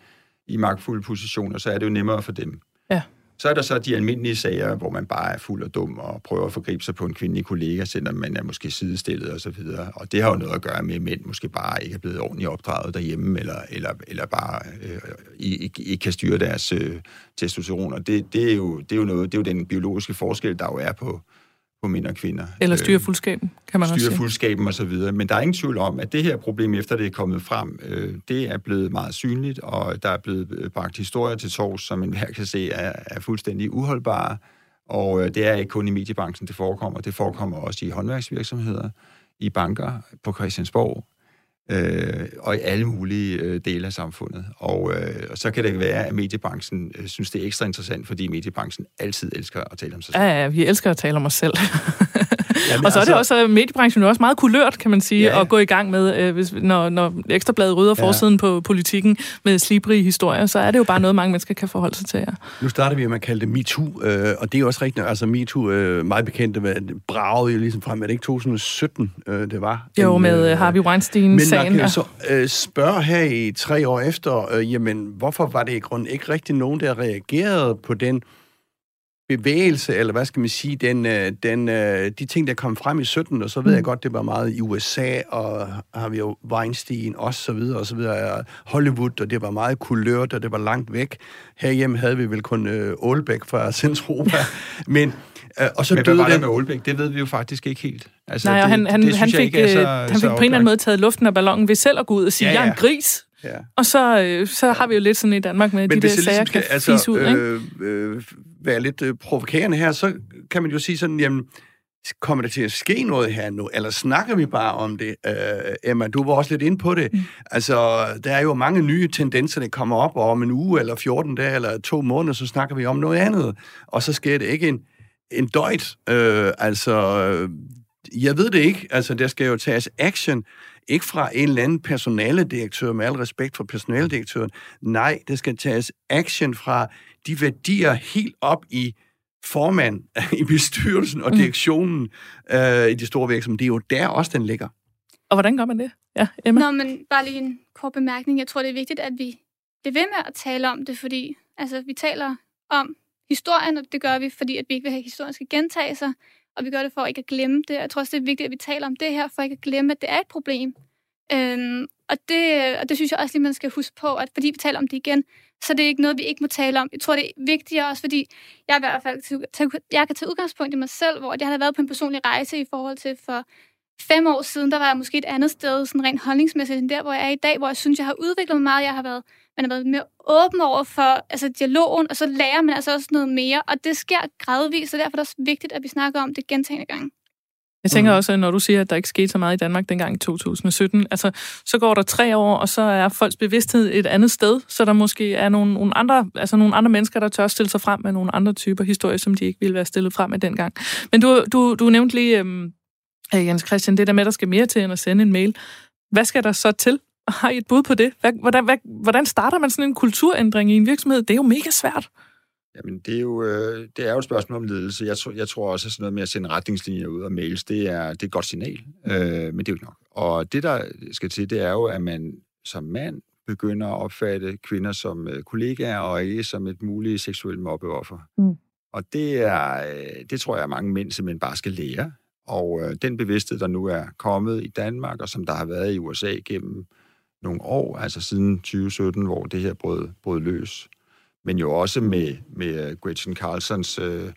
i magtfulde positioner, så er det jo nemmere for dem. Ja. Så er der så de almindelige sager, hvor man bare er fuld og dum og prøver at forgribe sig på en kvindelig kollega, selvom man er måske sidestillet og så videre. Og det har jo noget at gøre med, at mænd måske bare ikke er blevet ordentligt opdraget derhjemme, eller, eller, eller bare øh, ikke, ikke kan styre deres øh, testosteron. Og det, det, er jo, det, er jo noget, det er jo den biologiske forskel, der jo er på, på mænd og kvinder. Eller styre fuldskaben, kan man styre også sige. fuldskaben og så videre. Men der er ingen tvivl om, at det her problem, efter det er kommet frem, øh, det er blevet meget synligt, og der er blevet øh, bragt historier til tors, som enhver kan se er, er fuldstændig uholdbare. Og øh, det er ikke kun i mediebranchen, det forekommer. Det forekommer også i håndværksvirksomheder, i banker, på Christiansborg, øh, og i alle mulige øh, dele af samfundet. Og, øh, og så kan det være, at mediebranchen øh, synes, det er ekstra interessant, fordi mediebranchen altid elsker at tale om sig selv. Ja, ja, vi elsker at tale om os selv. Jamen, og så er det altså, også, mediebranchen er også meget kulørt, kan man sige, ja, ja. at gå i gang med, øh, hvis, når, når Ekstrabladet rydder forsiden ja. på politikken med slibrige historier, så er det jo bare noget, mange mennesker kan forholde sig til. Ja. Nu starter vi med at kalde det MeToo, øh, og det er også rigtigt, altså MeToo, øh, meget bekendte, med, bragede jo ligesom frem, at det ikke 2017, øh, det var. Jo, en, med øh, Harvey Weinstein-sagen. Men kan ja. så øh, spørge her i tre år efter, øh, jamen, hvorfor var det i grunden ikke rigtig nogen, der reagerede på den bevægelse, eller hvad skal man sige, den, øh, den, øh, de ting, der kom frem i 17, og så ved mm. jeg godt, det var meget i USA, og har vi jo Weinstein, og så videre, og så videre, Hollywood, og det var meget kulørt, og det var langt væk. Herhjemme havde vi vel kun øh, Aalbæk fra Centropa, men og så Men hvad var det med Aalbæk? Det ved vi jo faktisk ikke helt. Altså, Nej, og han, det, han, det han fik, så, han fik på en eller anden måde taget luften af ballonen ved selv at gå ud og sige, ja, ja. jeg er en gris. Ja. Og så, øh, så har vi jo lidt sådan i Danmark med, Men de der sager ligesom kan altså, ud, ikke? Øh, øh, være lidt øh, provokerende her, så kan man jo sige sådan, jamen, kommer der til at ske noget her nu, eller snakker vi bare om det? Uh, Emma, du var også lidt ind på det. Mm. Altså, der er jo mange nye tendenser, der kommer op, og om en uge, eller 14 dage, eller to måneder, så snakker vi om noget andet. Og så sker det ikke en, en døjt. Øh, altså, jeg ved det ikke. Altså, der skal jo tages action. Ikke fra en eller anden personaledirektør, med al respekt for personaledirektøren. Nej, det skal tages action fra de værdier helt op i formand, i bestyrelsen og mm. direktionen mm. øh, i de store virksomheder. Det er jo der også, den ligger. Og hvordan gør man det? Ja, Emma? Nå, men bare lige en kort bemærkning. Jeg tror, det er vigtigt, at vi bliver ved med at tale om det, fordi altså, vi taler om historien, og det gør vi, fordi at vi ikke vil have, at historien skal gentage sig, og vi gør det for ikke at glemme det. Jeg tror også, det er vigtigt, at vi taler om det her, for ikke at glemme, at det er et problem. Øhm, og, det, og det synes jeg også lige, man skal huske på, at fordi vi taler om det igen, så det er ikke noget, vi ikke må tale om. Jeg tror, det er vigtigere også, fordi jeg i hvert fald jeg kan tage udgangspunkt i mig selv, hvor jeg har været på en personlig rejse i forhold til for fem år siden, der var jeg måske et andet sted, sådan rent holdningsmæssigt, end der, hvor jeg er i dag, hvor jeg synes, jeg har udviklet mig meget. Jeg har været, man har været mere åben over for altså, dialogen, og så lærer man altså også noget mere, og det sker gradvist, og derfor er det også vigtigt, at vi snakker om det gentagende gange. Jeg tænker mm. også, når du siger, at der ikke skete så meget i Danmark dengang i 2017, altså, så går der tre år, og så er folks bevidsthed et andet sted, så der måske er nogle, nogle, andre, altså nogle andre mennesker, der tør stille sig frem med nogle andre typer historier, som de ikke ville være stillet frem med dengang. Men du, du, du nævnte lige, øhm, Jens Christian, det der med, at der skal mere til end at sende en mail. Hvad skal der så til? Har I et bud på det? Hvordan, hvad, hvordan starter man sådan en kulturændring i en virksomhed? Det er jo mega svært. Jamen, det er jo, øh, det er jo et spørgsmål om ledelse. Jeg, tror, jeg tror også, at sådan noget med at sende retningslinjer ud og mails, det er, det er et godt signal, øh, men det er jo ikke nok. Og det, der skal til, det er jo, at man som mand begynder at opfatte kvinder som øh, kollegaer og ikke som et muligt seksuelt mobbeoffer. Mm. Og det, er, øh, det tror jeg, mange mænd simpelthen bare skal lære. Og øh, den bevidsthed, der nu er kommet i Danmark, og som der har været i USA gennem nogle år, altså siden 2017, hvor det her brød, brød løs, men jo også med, med øh, Gretchen Carlsons øh,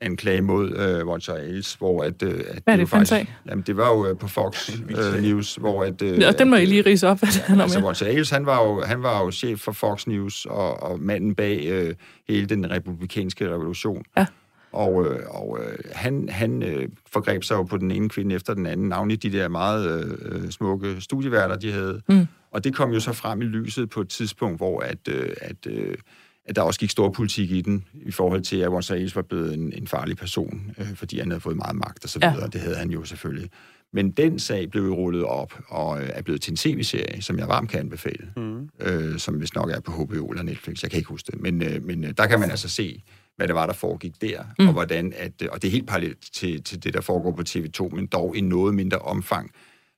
anklage mod øh, Roger Ailes, hvor at, øh, at hvad er det, det faktisk, jamen, det var jo øh, på Fox øh, News, hvor at... Øh, ja, den må I lige rise op, hvad det handler altså, Roger Ailes, han var, jo, han var jo chef for Fox News, og, og manden bag øh, hele den republikanske revolution. Ja. Og, øh, og øh, han, han øh, forgreb sig jo på den ene kvinde efter den anden, navnlig de der meget øh, øh, smukke studieværter, de havde. Mm. Og det kom jo så frem i lyset på et tidspunkt, hvor at, øh, at, øh, at der også gik stor politik i den, i forhold til, at Wassais var blevet en, en farlig person, øh, fordi han havde fået meget magt og så videre. Ja. Det havde han jo selvfølgelig. Men den sag blev rullet op og øh, er blevet til en tv-serie, som jeg varmt kan anbefale, mm. øh, som vist nok er på HBO eller Netflix, jeg kan ikke huske det. Men, øh, men øh, der kan man altså se, hvad det var, der foregik der, mm. og hvordan at, øh, og det er helt parallelt til, til det, der foregår på TV2, men dog i noget mindre omfang.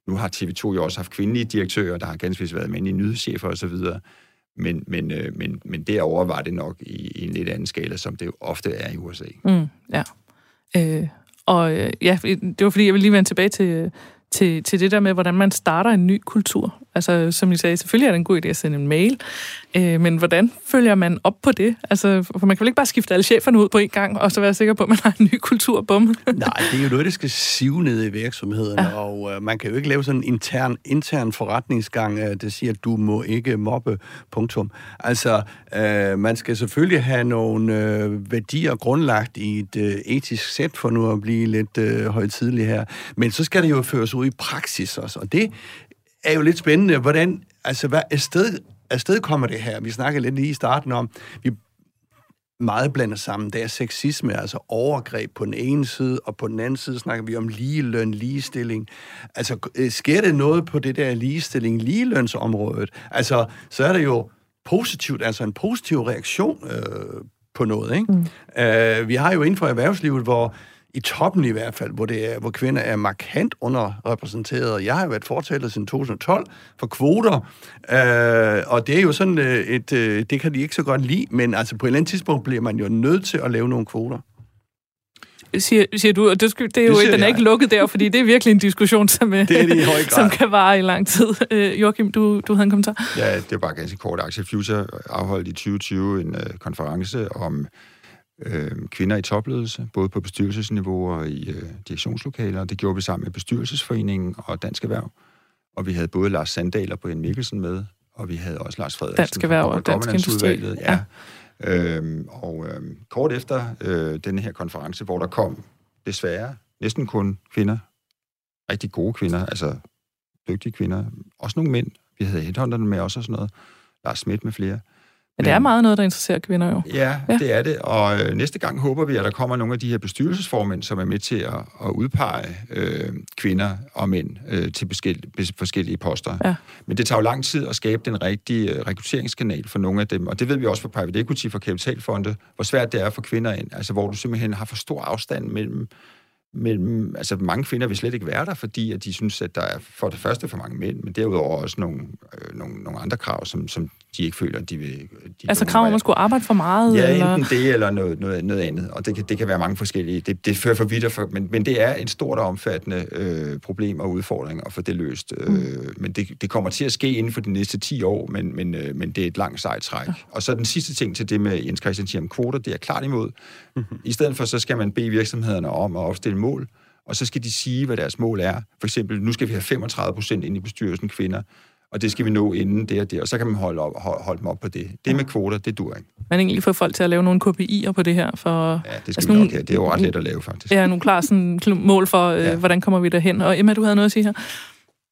Nu har TV2 jo også haft kvindelige direktører, der har ganske vist været i nyhedschefer osv., men, men, øh, men, men derover var det nok i, i en lidt anden skala, som det jo ofte er i USA. Mm, ja. Øh, og øh, ja, det var fordi, jeg vil lige vende tilbage til, til, til det der med, hvordan man starter en ny kultur. Altså, som I sagde, selvfølgelig er det en god idé at sende en mail, øh, men hvordan følger man op på det? Altså, for man kan vel ikke bare skifte alle cheferne ud på en gang, og så være sikker på, at man har en ny kultur, bum. Nej, det er jo noget, der skal sive ned i virksomheden, ja. og øh, man kan jo ikke lave sådan en intern, intern forretningsgang, øh, der siger, at du må ikke mobbe, punktum. Altså, øh, man skal selvfølgelig have nogle øh, værdier grundlagt i et øh, etisk sæt, for nu at blive lidt øh, højtidlig her, men så skal det jo føres ud i praksis også, og det er jo lidt spændende, hvordan, altså hvad afsted, afsted kommer det her? Vi snakkede lidt lige i starten om, vi meget blander sammen. Det er sexisme, altså overgreb på den ene side, og på den anden side snakker vi om ligeløn, ligestilling. Altså, øh, sker det noget på det der ligestilling, ligelønsområdet? Altså, så er det jo positivt, altså en positiv reaktion øh, på noget, ikke? Mm. Øh, vi har jo inden for erhvervslivet, hvor i toppen i hvert fald, hvor, det er, hvor kvinder er markant underrepræsenteret. Jeg har været fortaler siden 2012 for kvoter, øh, og det er jo sådan øh, et, øh, det kan de ikke så godt lide, men altså på et eller andet tidspunkt bliver man jo nødt til at lave nogle kvoter. Siger, siger du, og det, det er jo det den er ikke lukket der, fordi det er virkelig en diskussion, som, det er det som kan vare i lang tid. Øh, Joachim, du, du havde en kommentar? Ja, det er bare ganske kort. Axel Future afholdt i 2020 en uh, konference om øh, kvinder i topledelse, både på bestyrelsesniveau og i øh, direktionslokaler. Det gjorde vi sammen med Bestyrelsesforeningen og Dansk Erhverv. Og vi havde både Lars Sandal og Brian Mikkelsen med, og vi havde også Lars Frederiksen Dansk Erhverv og Dansk Industri. Ja. ja. Øhm, og øhm, kort efter øh, denne her konference, hvor der kom desværre næsten kun kvinder, rigtig gode kvinder, altså dygtige kvinder, også nogle mænd. Vi havde headhunterne med også og sådan noget. Lars Schmidt med flere. Men det er meget noget, der interesserer kvinder jo. Ja, ja. det er det. Og øh, næste gang håber vi, at der kommer nogle af de her bestyrelsesformænd, som er med til at, at udpege øh, kvinder og mænd øh, til forskellige, forskellige poster. Ja. Men det tager jo lang tid at skabe den rigtige øh, rekrutteringskanal for nogle af dem. Og det ved vi også fra private equity, for kapitalfonde, hvor svært det er for kvinder, altså hvor du simpelthen har for stor afstand mellem mellem, altså mange kvinder vil slet ikke være der, fordi at de synes, at der er for det første for mange mænd, men derudover også nogle, øh, nogle, nogle andre krav, som, som de ikke føler, at de vil... De altså krav om at skulle arbejde for meget? Ja, eller? enten det eller noget, noget, noget andet, og det kan, det kan være mange forskellige. Det, det fører for vidt, for, men, men det er et stort og omfattende øh, problem og udfordring at få det løst. Øh, mm. men det, det kommer til at ske inden for de næste 10 år, men, men, øh, men det er et langt sejt træk. Ja. Og så den sidste ting til det med Jens Christian siger om kvoter, det er klart imod. Mm-hmm. I stedet for, så skal man bede virksomhederne om at opstille mål, og så skal de sige, hvad deres mål er. For eksempel, nu skal vi have 35 procent ind i bestyrelsen kvinder, og det skal vi nå inden det og det, og så kan man holde, op, holde dem op på det. Det med kvoter, det dur ikke. Man egentlig få folk til at lave nogle KPI'er på det her? For, ja, det skal altså vi nogle, nok have. Det er jo ret let at lave, faktisk. Ja, nogle klare sådan, mål for, øh, ja. hvordan kommer vi derhen. Og Emma, du havde noget at sige her?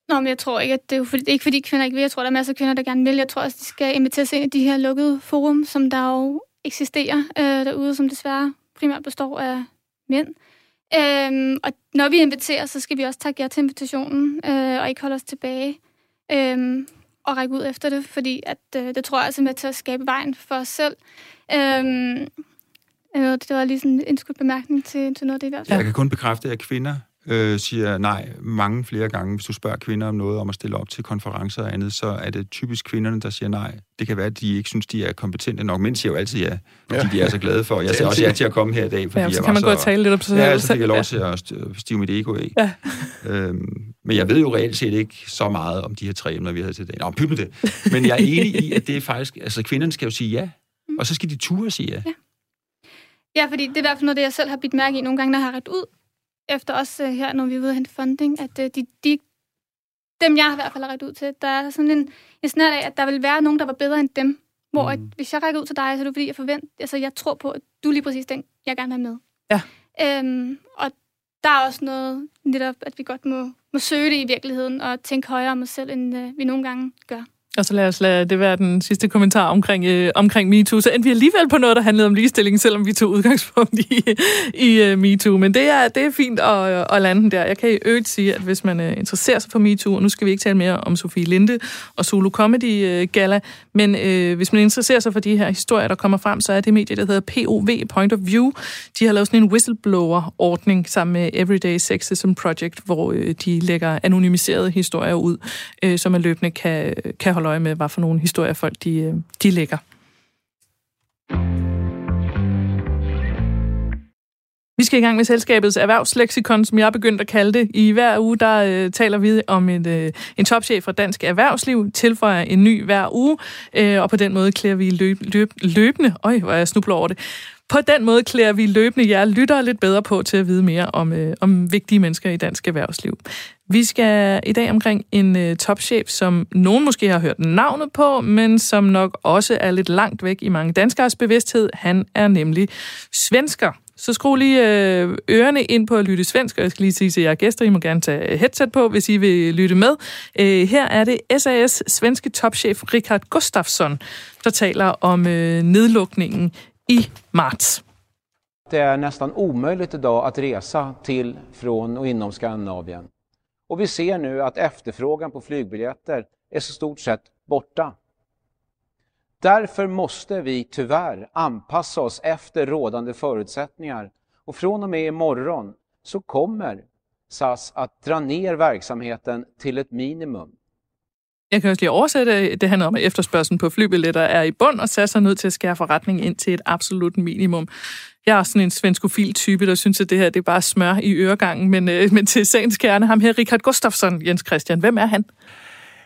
Nå, men jeg tror ikke, at det er, fordi, det er ikke fordi kvinder ikke vil. Jeg tror, der er masser af kvinder, der gerne vil. Jeg tror også, de skal inviteres ind i de her lukkede forum, som der jo eksisterer øh, derude, som desværre primært består af mænd. Øhm, og når vi inviterer, så skal vi også tage jer til invitationen, øh, og ikke holde os tilbage. Øhm, og række ud efter det, fordi at, øh, det tror jeg altså er med til at skabe vejen for os selv. Øhm, øh, det var lige sådan en indskudt bemærkning til, til noget af det i hvert fald. Jeg kan kun bekræfte, at kvinder øh, siger nej mange flere gange. Hvis du spørger kvinder om noget om at stille op til konferencer og andet, så er det typisk kvinderne, der siger nej. Det kan være, at de ikke synes, de er kompetente nok. Mænd siger jo altid ja, fordi ja. de er så glade for. Jeg siger også ja til at komme her i dag, fordi ja, så jeg kan man gå og tale lidt op sig Ja, så fik jeg lov ja. til at stive mit ego af. Ja. Øhm, men jeg ved jo reelt set ikke så meget om de her tre emner, vi havde til i dag. Nå, pyt med det. Men jeg er enig i, at det er faktisk... Altså, kvinderne skal jo sige ja, og så skal de ture sige ja. ja. Ja, fordi det er i hvert fald noget, det jeg selv har bidt mærke i nogle gange, når jeg har ret ud efter os uh, her, når vi er ude hente funding, at uh, de, de, dem, jeg har i hvert fald ret ud til, der er sådan en, en snart af, at der vil være nogen, der var bedre end dem. Hvor mm. at, hvis jeg rækker ud til dig, så er det fordi, jeg forventer, altså jeg tror på, at du er lige præcis den, jeg gerne vil have med. Ja. Øhm, og der er også noget netop, at vi godt må, må søge det i virkeligheden, og tænke højere om os selv, end uh, vi nogle gange gør. Og så lad os lade det være den sidste kommentar omkring, øh, omkring MeToo. Så endte vi alligevel på noget, der handlede om ligestilling, selvom vi tog udgangspunkt i, i uh, MeToo. Men det er, det er fint at, øh, at lande den der. Jeg kan i øvrigt sige, at hvis man uh, interesserer sig for MeToo, og nu skal vi ikke tale mere om Sofie Linde og Solo Comedy uh, Gala, men uh, hvis man interesserer sig for de her historier, der kommer frem, så er det medie, der hedder POV, Point of View. De har lavet sådan en whistleblower-ordning sammen med Everyday Sexism Project, hvor uh, de lægger anonymiserede historier ud, uh, som man løbende kan, kan holde holde øje med, hvad for nogle historier folk de, øh, de lægger. Vi skal i gang med selskabets erhvervsleksikon, som jeg er begyndt at kalde det. I hver uge, der øh, taler vi om et, øh, en topchef fra Dansk Erhvervsliv, tilføjer en ny hver uge, øh, og på den måde klæder vi løb, løb, løbende, øj, hvor jeg snubler over det, på den måde klæder vi løbende jer lytter lidt bedre på til at vide mere om, øh, om vigtige mennesker i dansk erhvervsliv. Vi skal i dag omkring en øh, topchef, som nogen måske har hørt navnet på, men som nok også er lidt langt væk i mange danskers bevidsthed. Han er nemlig svensker. Så skru lige øh, ørerne ind på at lytte svensk, og jeg skal lige sige til jer gæster, I må gerne tage headset på, hvis I vil lytte med. Øh, her er det SAS svenske topchef Richard Gustafsson, der taler om øh, nedlukningen i marts. Det är nästan omöjligt idag att resa till, från och inom Skandinavien. Och vi ser nu att efterfrågan på flygbiljetter är så stort sett borta. Därför måste vi tyvärr anpassa oss efter rådande förutsättningar och från och med imorgon så kommer SAS att dra ner verksamheten till ett minimum. Jeg kan også lige oversætte. Det handler om, at efterspørgselen på flybilletter er i bund, og SAS er nødt til at skære forretningen ind til et absolut minimum. Jeg er sådan en svenskofil type, der synes, at det her det er bare smør i øregangen, men, øh, men til sagens kerne, ham her, Richard Gustafsson, Jens Christian, hvem er han?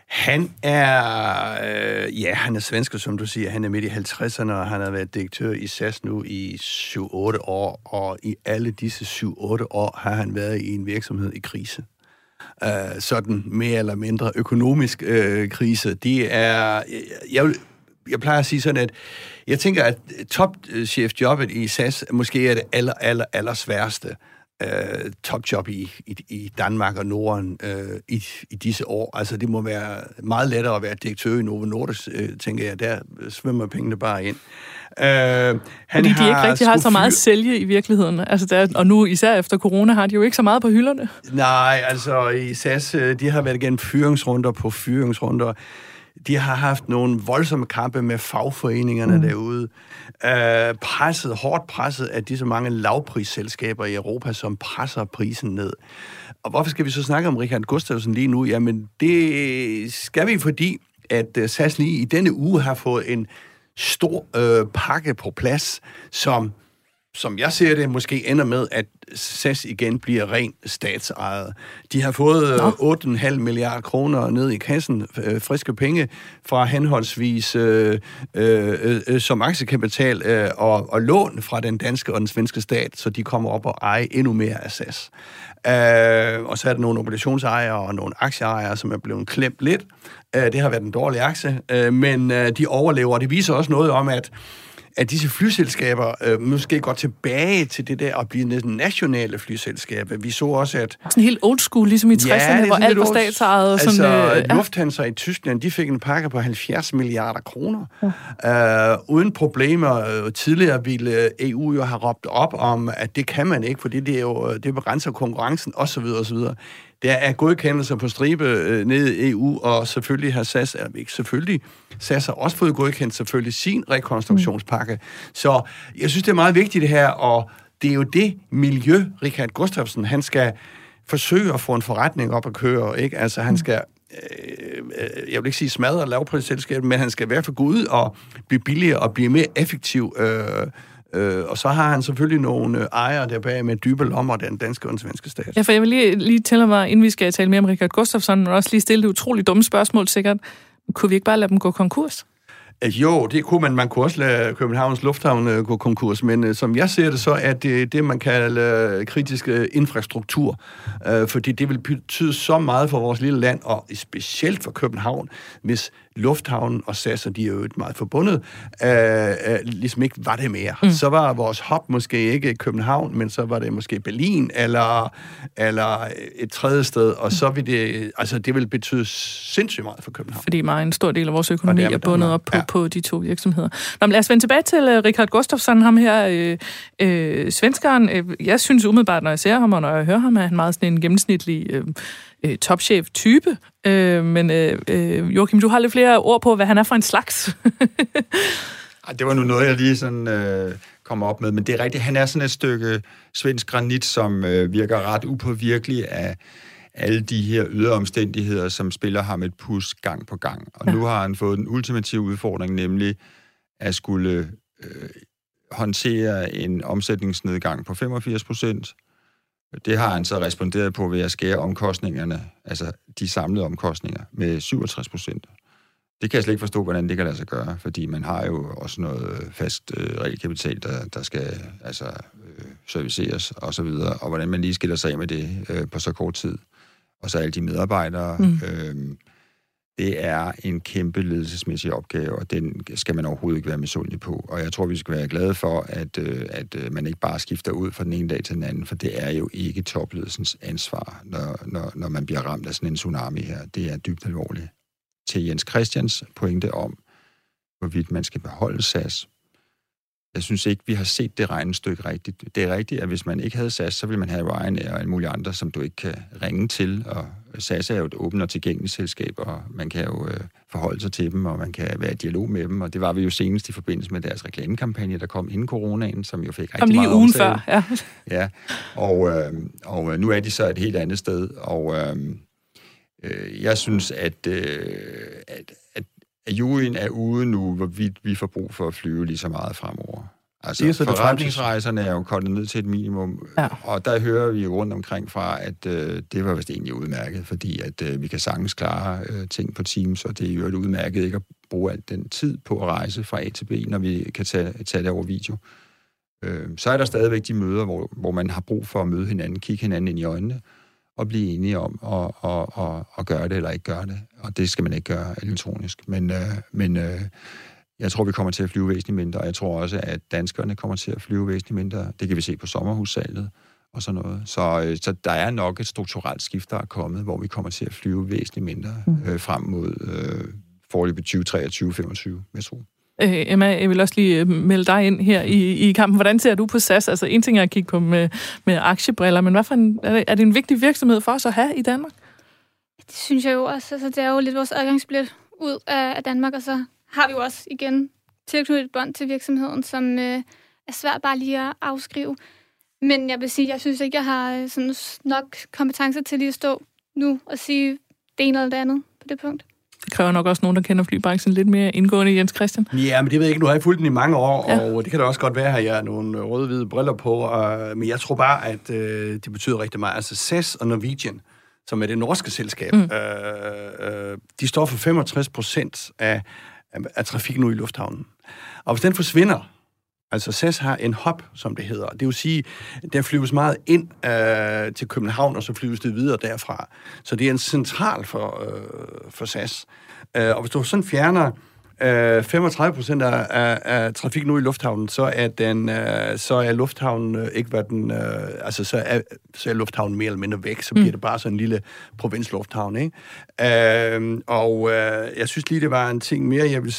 Han er, øh, ja, han er svensker, som du siger. Han er midt i 50'erne, og han har været direktør i SAS nu i 7-8 år, og i alle disse 7-8 år har han været i en virksomhed i krise. Uh, sådan mere eller mindre økonomisk øh, krise. Det er, øh, jeg, vil, jeg plejer at sige sådan, at jeg tænker, at topchefjobbet i SAS måske er det aller, aller, aller sværeste øh, topjob i, i, i Danmark og Norden øh, i, i disse år. Altså, det må være meget lettere at være direktør i Novo Nordisk, øh, tænker jeg. Der svømmer pengene bare ind. Øh, han Fordi de ikke rigtig har så meget at sælge i virkeligheden. Altså, der, og nu især efter corona har de jo ikke så meget på hylderne. Nej, altså i SAS, øh, de har været igennem fyringsrunder på fyringsrunder de har haft nogle voldsomme kampe med fagforeningerne mm. derude. Øh, presset, hårdt presset af disse mange lavprisselskaber i Europa, som presser prisen ned. Og hvorfor skal vi så snakke om Richard Gustafsson lige nu? Jamen, det skal vi, fordi at øh, SAS lige i denne uge har fået en stor øh, pakke på plads, som som jeg ser det, måske ender med, at SAS igen bliver rent statsejet. De har fået Nå. 8,5 milliarder kroner ned i kassen, øh, friske penge, fra henholdsvis øh, øh, øh, som aktiekapital øh, og, og lån fra den danske og den svenske stat, så de kommer op og eje endnu mere af SAS. Øh, og så er der nogle obligationsejere og nogle aktieejere, som er blevet klemt lidt. Øh, det har været en dårlig aktie, øh, men øh, de overlever, og det viser også noget om, at at disse flyselskaber øh, måske går tilbage til det der at blive nationale flyselskaber. Vi så også, at... Sådan helt old school, ligesom i 60'erne, ja, hvor alt var statsejet. Altså, sådan, øh, Lufthansa i Tyskland, de fik en pakke på 70 milliarder kroner. Ja. Øh, uden problemer. Tidligere ville EU jo have råbt op om, at det kan man ikke, fordi det, er jo, det begrænser konkurrencen osv. osv. Der er godkendelser på stribe øh, nede i EU, og selvfølgelig har SAS, eller ikke selvfølgelig, SAS har også fået godkendt selvfølgelig sin rekonstruktionspakke. Mm. Så jeg synes, det er meget vigtigt det her, og det er jo det miljø, Richard Gustafsson, han skal forsøge at få en forretning op at køre, ikke? Altså, han mm. skal øh, øh, jeg vil ikke sige smadre lavprisselskabet, men han skal i hvert fald gå ud og blive billigere og blive mere effektiv øh, Øh, og så har han selvfølgelig nogle øh, ejere der bag med dybe lommer, den danske og den svenske stat. Ja, for jeg vil lige, lige tælle mig, inden vi skal tale mere om Richard Gustafsson, og også lige stille det utroligt dumme spørgsmål sikkert. Kunne vi ikke bare lade dem gå konkurs? Øh, jo, det kunne man. Man kunne også lade Københavns Lufthavn øh, gå konkurs, men som jeg ser det, så er det det, man kalder kritisk infrastruktur. Fordi det vil betyde så meget for vores lille land, og specielt for København, hvis lufthavnen og SAS, og de er jo meget forbundet, øh, øh, ligesom ikke var det mere. Mm. Så var vores hop måske ikke København, men så var det måske Berlin, eller, eller et tredje sted, og så vil det, altså det vil betyde sindssygt meget for København. Fordi meget en stor del af vores økonomi er, bundet op på, ja. på de to virksomheder. Nå, men lad os vende tilbage til uh, Richard Gustafsson, ham her, øh, øh, svenskeren. Jeg synes umiddelbart, når jeg ser ham, og når jeg hører ham, er han meget sådan en gennemsnitlig øh, øh, topchef-type. Øh, men øh, øh, Joachim, du har lidt flere ord på, hvad han er for en slags. det var nu noget, jeg lige sådan øh, kom op med, men det er rigtigt. Han er sådan et stykke svensk granit, som øh, virker ret upåvirkelig af alle de her ydre omstændigheder, som spiller ham et pus gang på gang. Og ja. nu har han fået den ultimative udfordring, nemlig at skulle øh, håndtere en omsætningsnedgang på 85 procent, det har han så responderet på ved at skære omkostningerne, altså de samlede omkostninger, med 67 procent. Det kan jeg slet ikke forstå, hvordan det kan lade sig gøre, fordi man har jo også noget fast øh, realkapital, der, der skal altså, øh, serviceres og så videre, og hvordan man lige skiller sig af med det øh, på så kort tid. Og så alle de medarbejdere, mm. øh, det er en kæmpe ledelsesmæssig opgave, og den skal man overhovedet ikke være misundelig på. Og jeg tror, vi skal være glade for, at, øh, at øh, man ikke bare skifter ud fra den ene dag til den anden, for det er jo ikke topledelsens ansvar, når, når, når man bliver ramt af sådan en tsunami her. Det er dybt alvorligt. Til Jens Christians pointe om, hvorvidt man skal beholde SAS, jeg synes ikke, vi har set det regnestykke rigtigt. Det er rigtigt, at hvis man ikke havde SAS, så ville man have Ryanair og alle mulige andre, som du ikke kan ringe til. Og SAS er jo et åbent og tilgængeligt selskab, og man kan jo øh, forholde sig til dem, og man kan være i dialog med dem. Og det var vi jo senest i forbindelse med deres reklamekampagne, der kom inden coronaen, som jo fik rigtig lige meget ugen før, ja. ja, og, øh, og nu er de så et helt andet sted, og øh, øh, jeg synes, at, øh, at, at at juryen er ude nu, hvorvidt vi får brug for at flyve lige så meget fremover. Altså, det er forretningsrejserne er jo kortet ned til et minimum, ja. og der hører vi jo rundt omkring fra, at øh, det var vist egentlig udmærket, fordi at øh, vi kan sagtens klare øh, ting på Teams, og det er jo et udmærket ikke at bruge al den tid på at rejse fra A til B, når vi kan tage, tage det over video. Øh, så er der stadigvæk de møder, hvor, hvor man har brug for at møde hinanden, kigge hinanden ind i øjnene, at blive enige om at, at, at, at gøre det eller ikke gøre det. Og det skal man ikke gøre elektronisk. Men, øh, men øh, jeg tror, vi kommer til at flyve væsentligt mindre, og jeg tror også, at danskerne kommer til at flyve væsentligt mindre. Det kan vi se på sommerhussalget og sådan noget. Så, øh, så der er nok et strukturelt skift, der er kommet, hvor vi kommer til at flyve væsentligt mindre mm. øh, frem mod øh, forløbet 2023-2025, jeg tror. Øh, Emma, jeg vil også lige øh, melde dig ind her i, i kampen. Hvordan ser du på SAS? Altså, en ting er at kigge på med, med aktiebriller, men hvad for en, er, det, er det en vigtig virksomhed for os at have i Danmark? Det synes jeg jo også. Altså, det er jo lidt vores adgangsbillet ud af, af Danmark, og så har vi jo også igen tilknyttet et bånd til virksomheden, som øh, er svært bare lige at afskrive. Men jeg vil sige, jeg synes ikke, jeg har øh, sådan nok kompetencer til lige at stå nu og sige det ene eller det andet på det punkt. Det kræver nok også nogen, der kender flybranchen lidt mere indgående, Jens Christian. Ja, men det ved jeg ikke. Nu har jeg fulgt den i mange år, ja. og det kan da også godt være, at jeg har nogle røde-hvide briller på. Og, men jeg tror bare, at øh, det betyder rigtig meget. Altså SAS og Norwegian, som er det norske selskab, mm. øh, øh, de står for 65 procent af, af, af trafikken ud i lufthavnen. Og hvis den forsvinder, Altså SAS har en hop, som det hedder. Det vil sige, der flyves meget ind øh, til København, og så flyves det videre derfra. Så det er en central for, øh, for SAS. Øh, og hvis du sådan fjerner øh, 35 procent af, af, af trafikken nu i lufthavnen, så er, den, øh, så er lufthavnen øh, ikke, hvad den... Øh, altså, så er, så er lufthavnen mere eller mindre væk. Så bliver mm. det bare sådan en lille provinslufthavn, ikke? Øh, og øh, jeg synes lige, det var en ting mere, jeg vil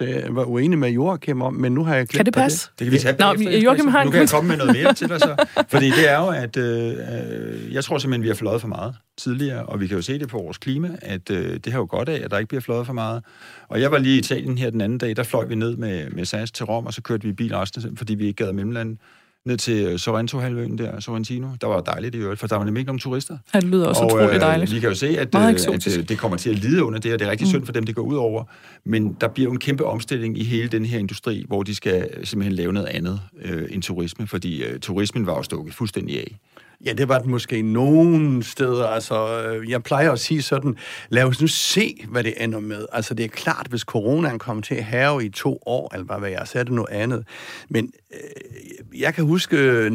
øh, var uenig med Joachim om, men nu har jeg glemt Kan det passe? Det, det kan vi tage Nå, efter, Joachim har Nu kan jeg komme med noget mere til dig så. Fordi det er jo, at øh, øh, jeg tror simpelthen, vi har fløjet for meget tidligere, og vi kan jo se det på vores klima, at øh, det har jo godt af, at der ikke bliver fløjet for meget. Og jeg var lige i Italien her den anden dag, der fløj vi ned med, med SAS til Rom, og så kørte vi i bil resten, fordi vi ikke gad mellemlandet ned til øh, Sorrento-halvøen der, Sorrentino. Der var dejligt i øvrigt, for der var nemlig ikke nogen turister. Ja, det lyder også og, utroligt øh, dejligt. Vi kan jo se, at, øh, at, at det kommer til at lide under det, og det er rigtig mm. synd for dem, det går ud over. Men der bliver jo en kæmpe omstilling i hele den her industri, hvor de skal simpelthen lave noget andet øh, end turisme, fordi øh, turismen var jo stukket fuldstændig af. Ja, det var den måske nogen steder. Altså, øh, jeg plejer at sige sådan, lad os nu se, hvad det ender med. Altså, det er klart, hvis coronaen kommer til at have i to år, eller hvad jeg, så er det noget andet. Men øh, jeg kan huske øh, 9-11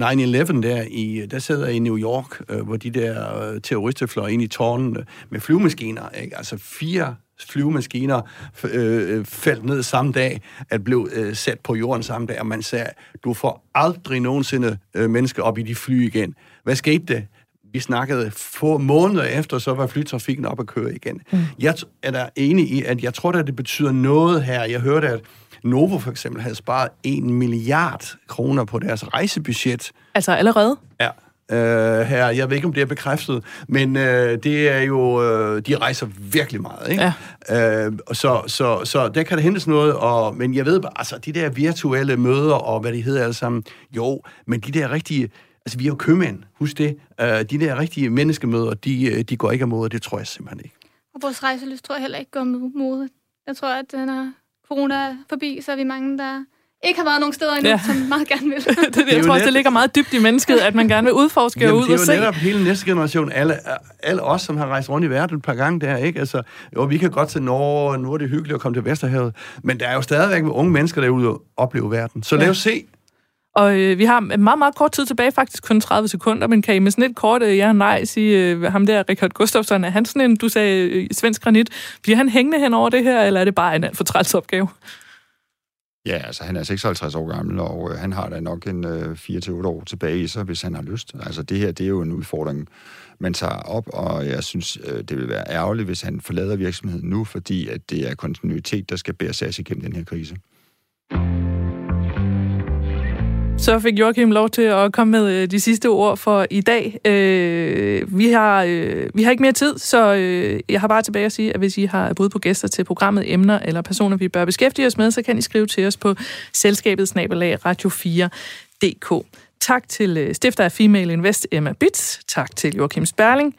der, i, der sidder i New York, øh, hvor de der øh, terrorister fløj ind i tårnene med flyvemaskiner. Ikke? Altså fire flyvemaskiner øh, faldt ned samme dag, at blev øh, sat på jorden samme dag, og man sagde, du får aldrig nogensinde øh, mennesker op i de fly igen. Hvad skete det? Vi snakkede få måneder efter, så var flytrafikken op at køre igen. Mm. Jeg er der enig i, at jeg tror, at det betyder noget her. Jeg hørte, at Novo for eksempel havde sparet en milliard kroner på deres rejsebudget. Altså allerede? Ja øh, her. Jeg ved ikke, om det er bekræftet, men øh, det er jo, øh, de rejser virkelig meget, ikke? Ja. Øh, så, så, så der kan der hentes noget, og, men jeg ved bare, altså, de der virtuelle møder, og hvad de hedder alle sammen, jo, men de der rigtige, altså vi er jo købmænd, husk det, øh, de der rigtige menneskemøder, de, øh, de går ikke af mode, det tror jeg simpelthen ikke. Og vores rejselyst tror jeg heller ikke går med mode. Jeg tror, at når corona er forbi, så er vi mange, der ikke har været nogen steder endnu, ja. som meget gerne vil. det, det, jeg tror også, det ligger meget dybt i mennesket, at man gerne vil udforske Jamen, og ud og se. det er jo netop hele næste generation, alle, alle os, som har rejst rundt i verden et par gange der, ikke? Altså, jo, vi kan godt til Norge, nu er det hyggeligt at komme til Vesterhavet, men der er jo stadigvæk unge mennesker, der er ude og opleve verden. Så ja. lad os se, og øh, vi har meget, meget kort tid tilbage, faktisk kun 30 sekunder, men kan I med sådan et kort øh, ja nej sige, øh, ham der, Richard Gustafsson, er han sådan en, du sagde, øh, svensk granit, bliver han hængende hen over det her, eller er det bare en alt for træls opgave? Ja, altså han er 56 år gammel, og øh, han har da nok en øh, 4-8 år tilbage i sig, hvis han har lyst. Altså det her, det er jo en udfordring, man tager op, og jeg synes, øh, det vil være ærgerligt, hvis han forlader virksomheden nu, fordi at det er kontinuitet, der skal bære sig igennem den her krise. Så fik Joachim lov til at komme med øh, de sidste ord for i dag. Øh, vi, har, øh, vi har ikke mere tid, så øh, jeg har bare tilbage at sige, at hvis I har bud på gæster til programmet, emner eller personer, vi bør beskæftige os med, så kan I skrive til os på selskabet snabelag radio4.dk. Tak til øh, stifter af Female Invest, Emma Bits. Tak til Joachim Sperling,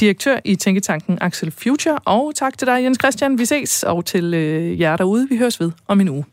direktør i Tænketanken Axel Future. Og tak til dig, Jens Christian. Vi ses, og til øh, jer derude. Vi høres ved om en uge.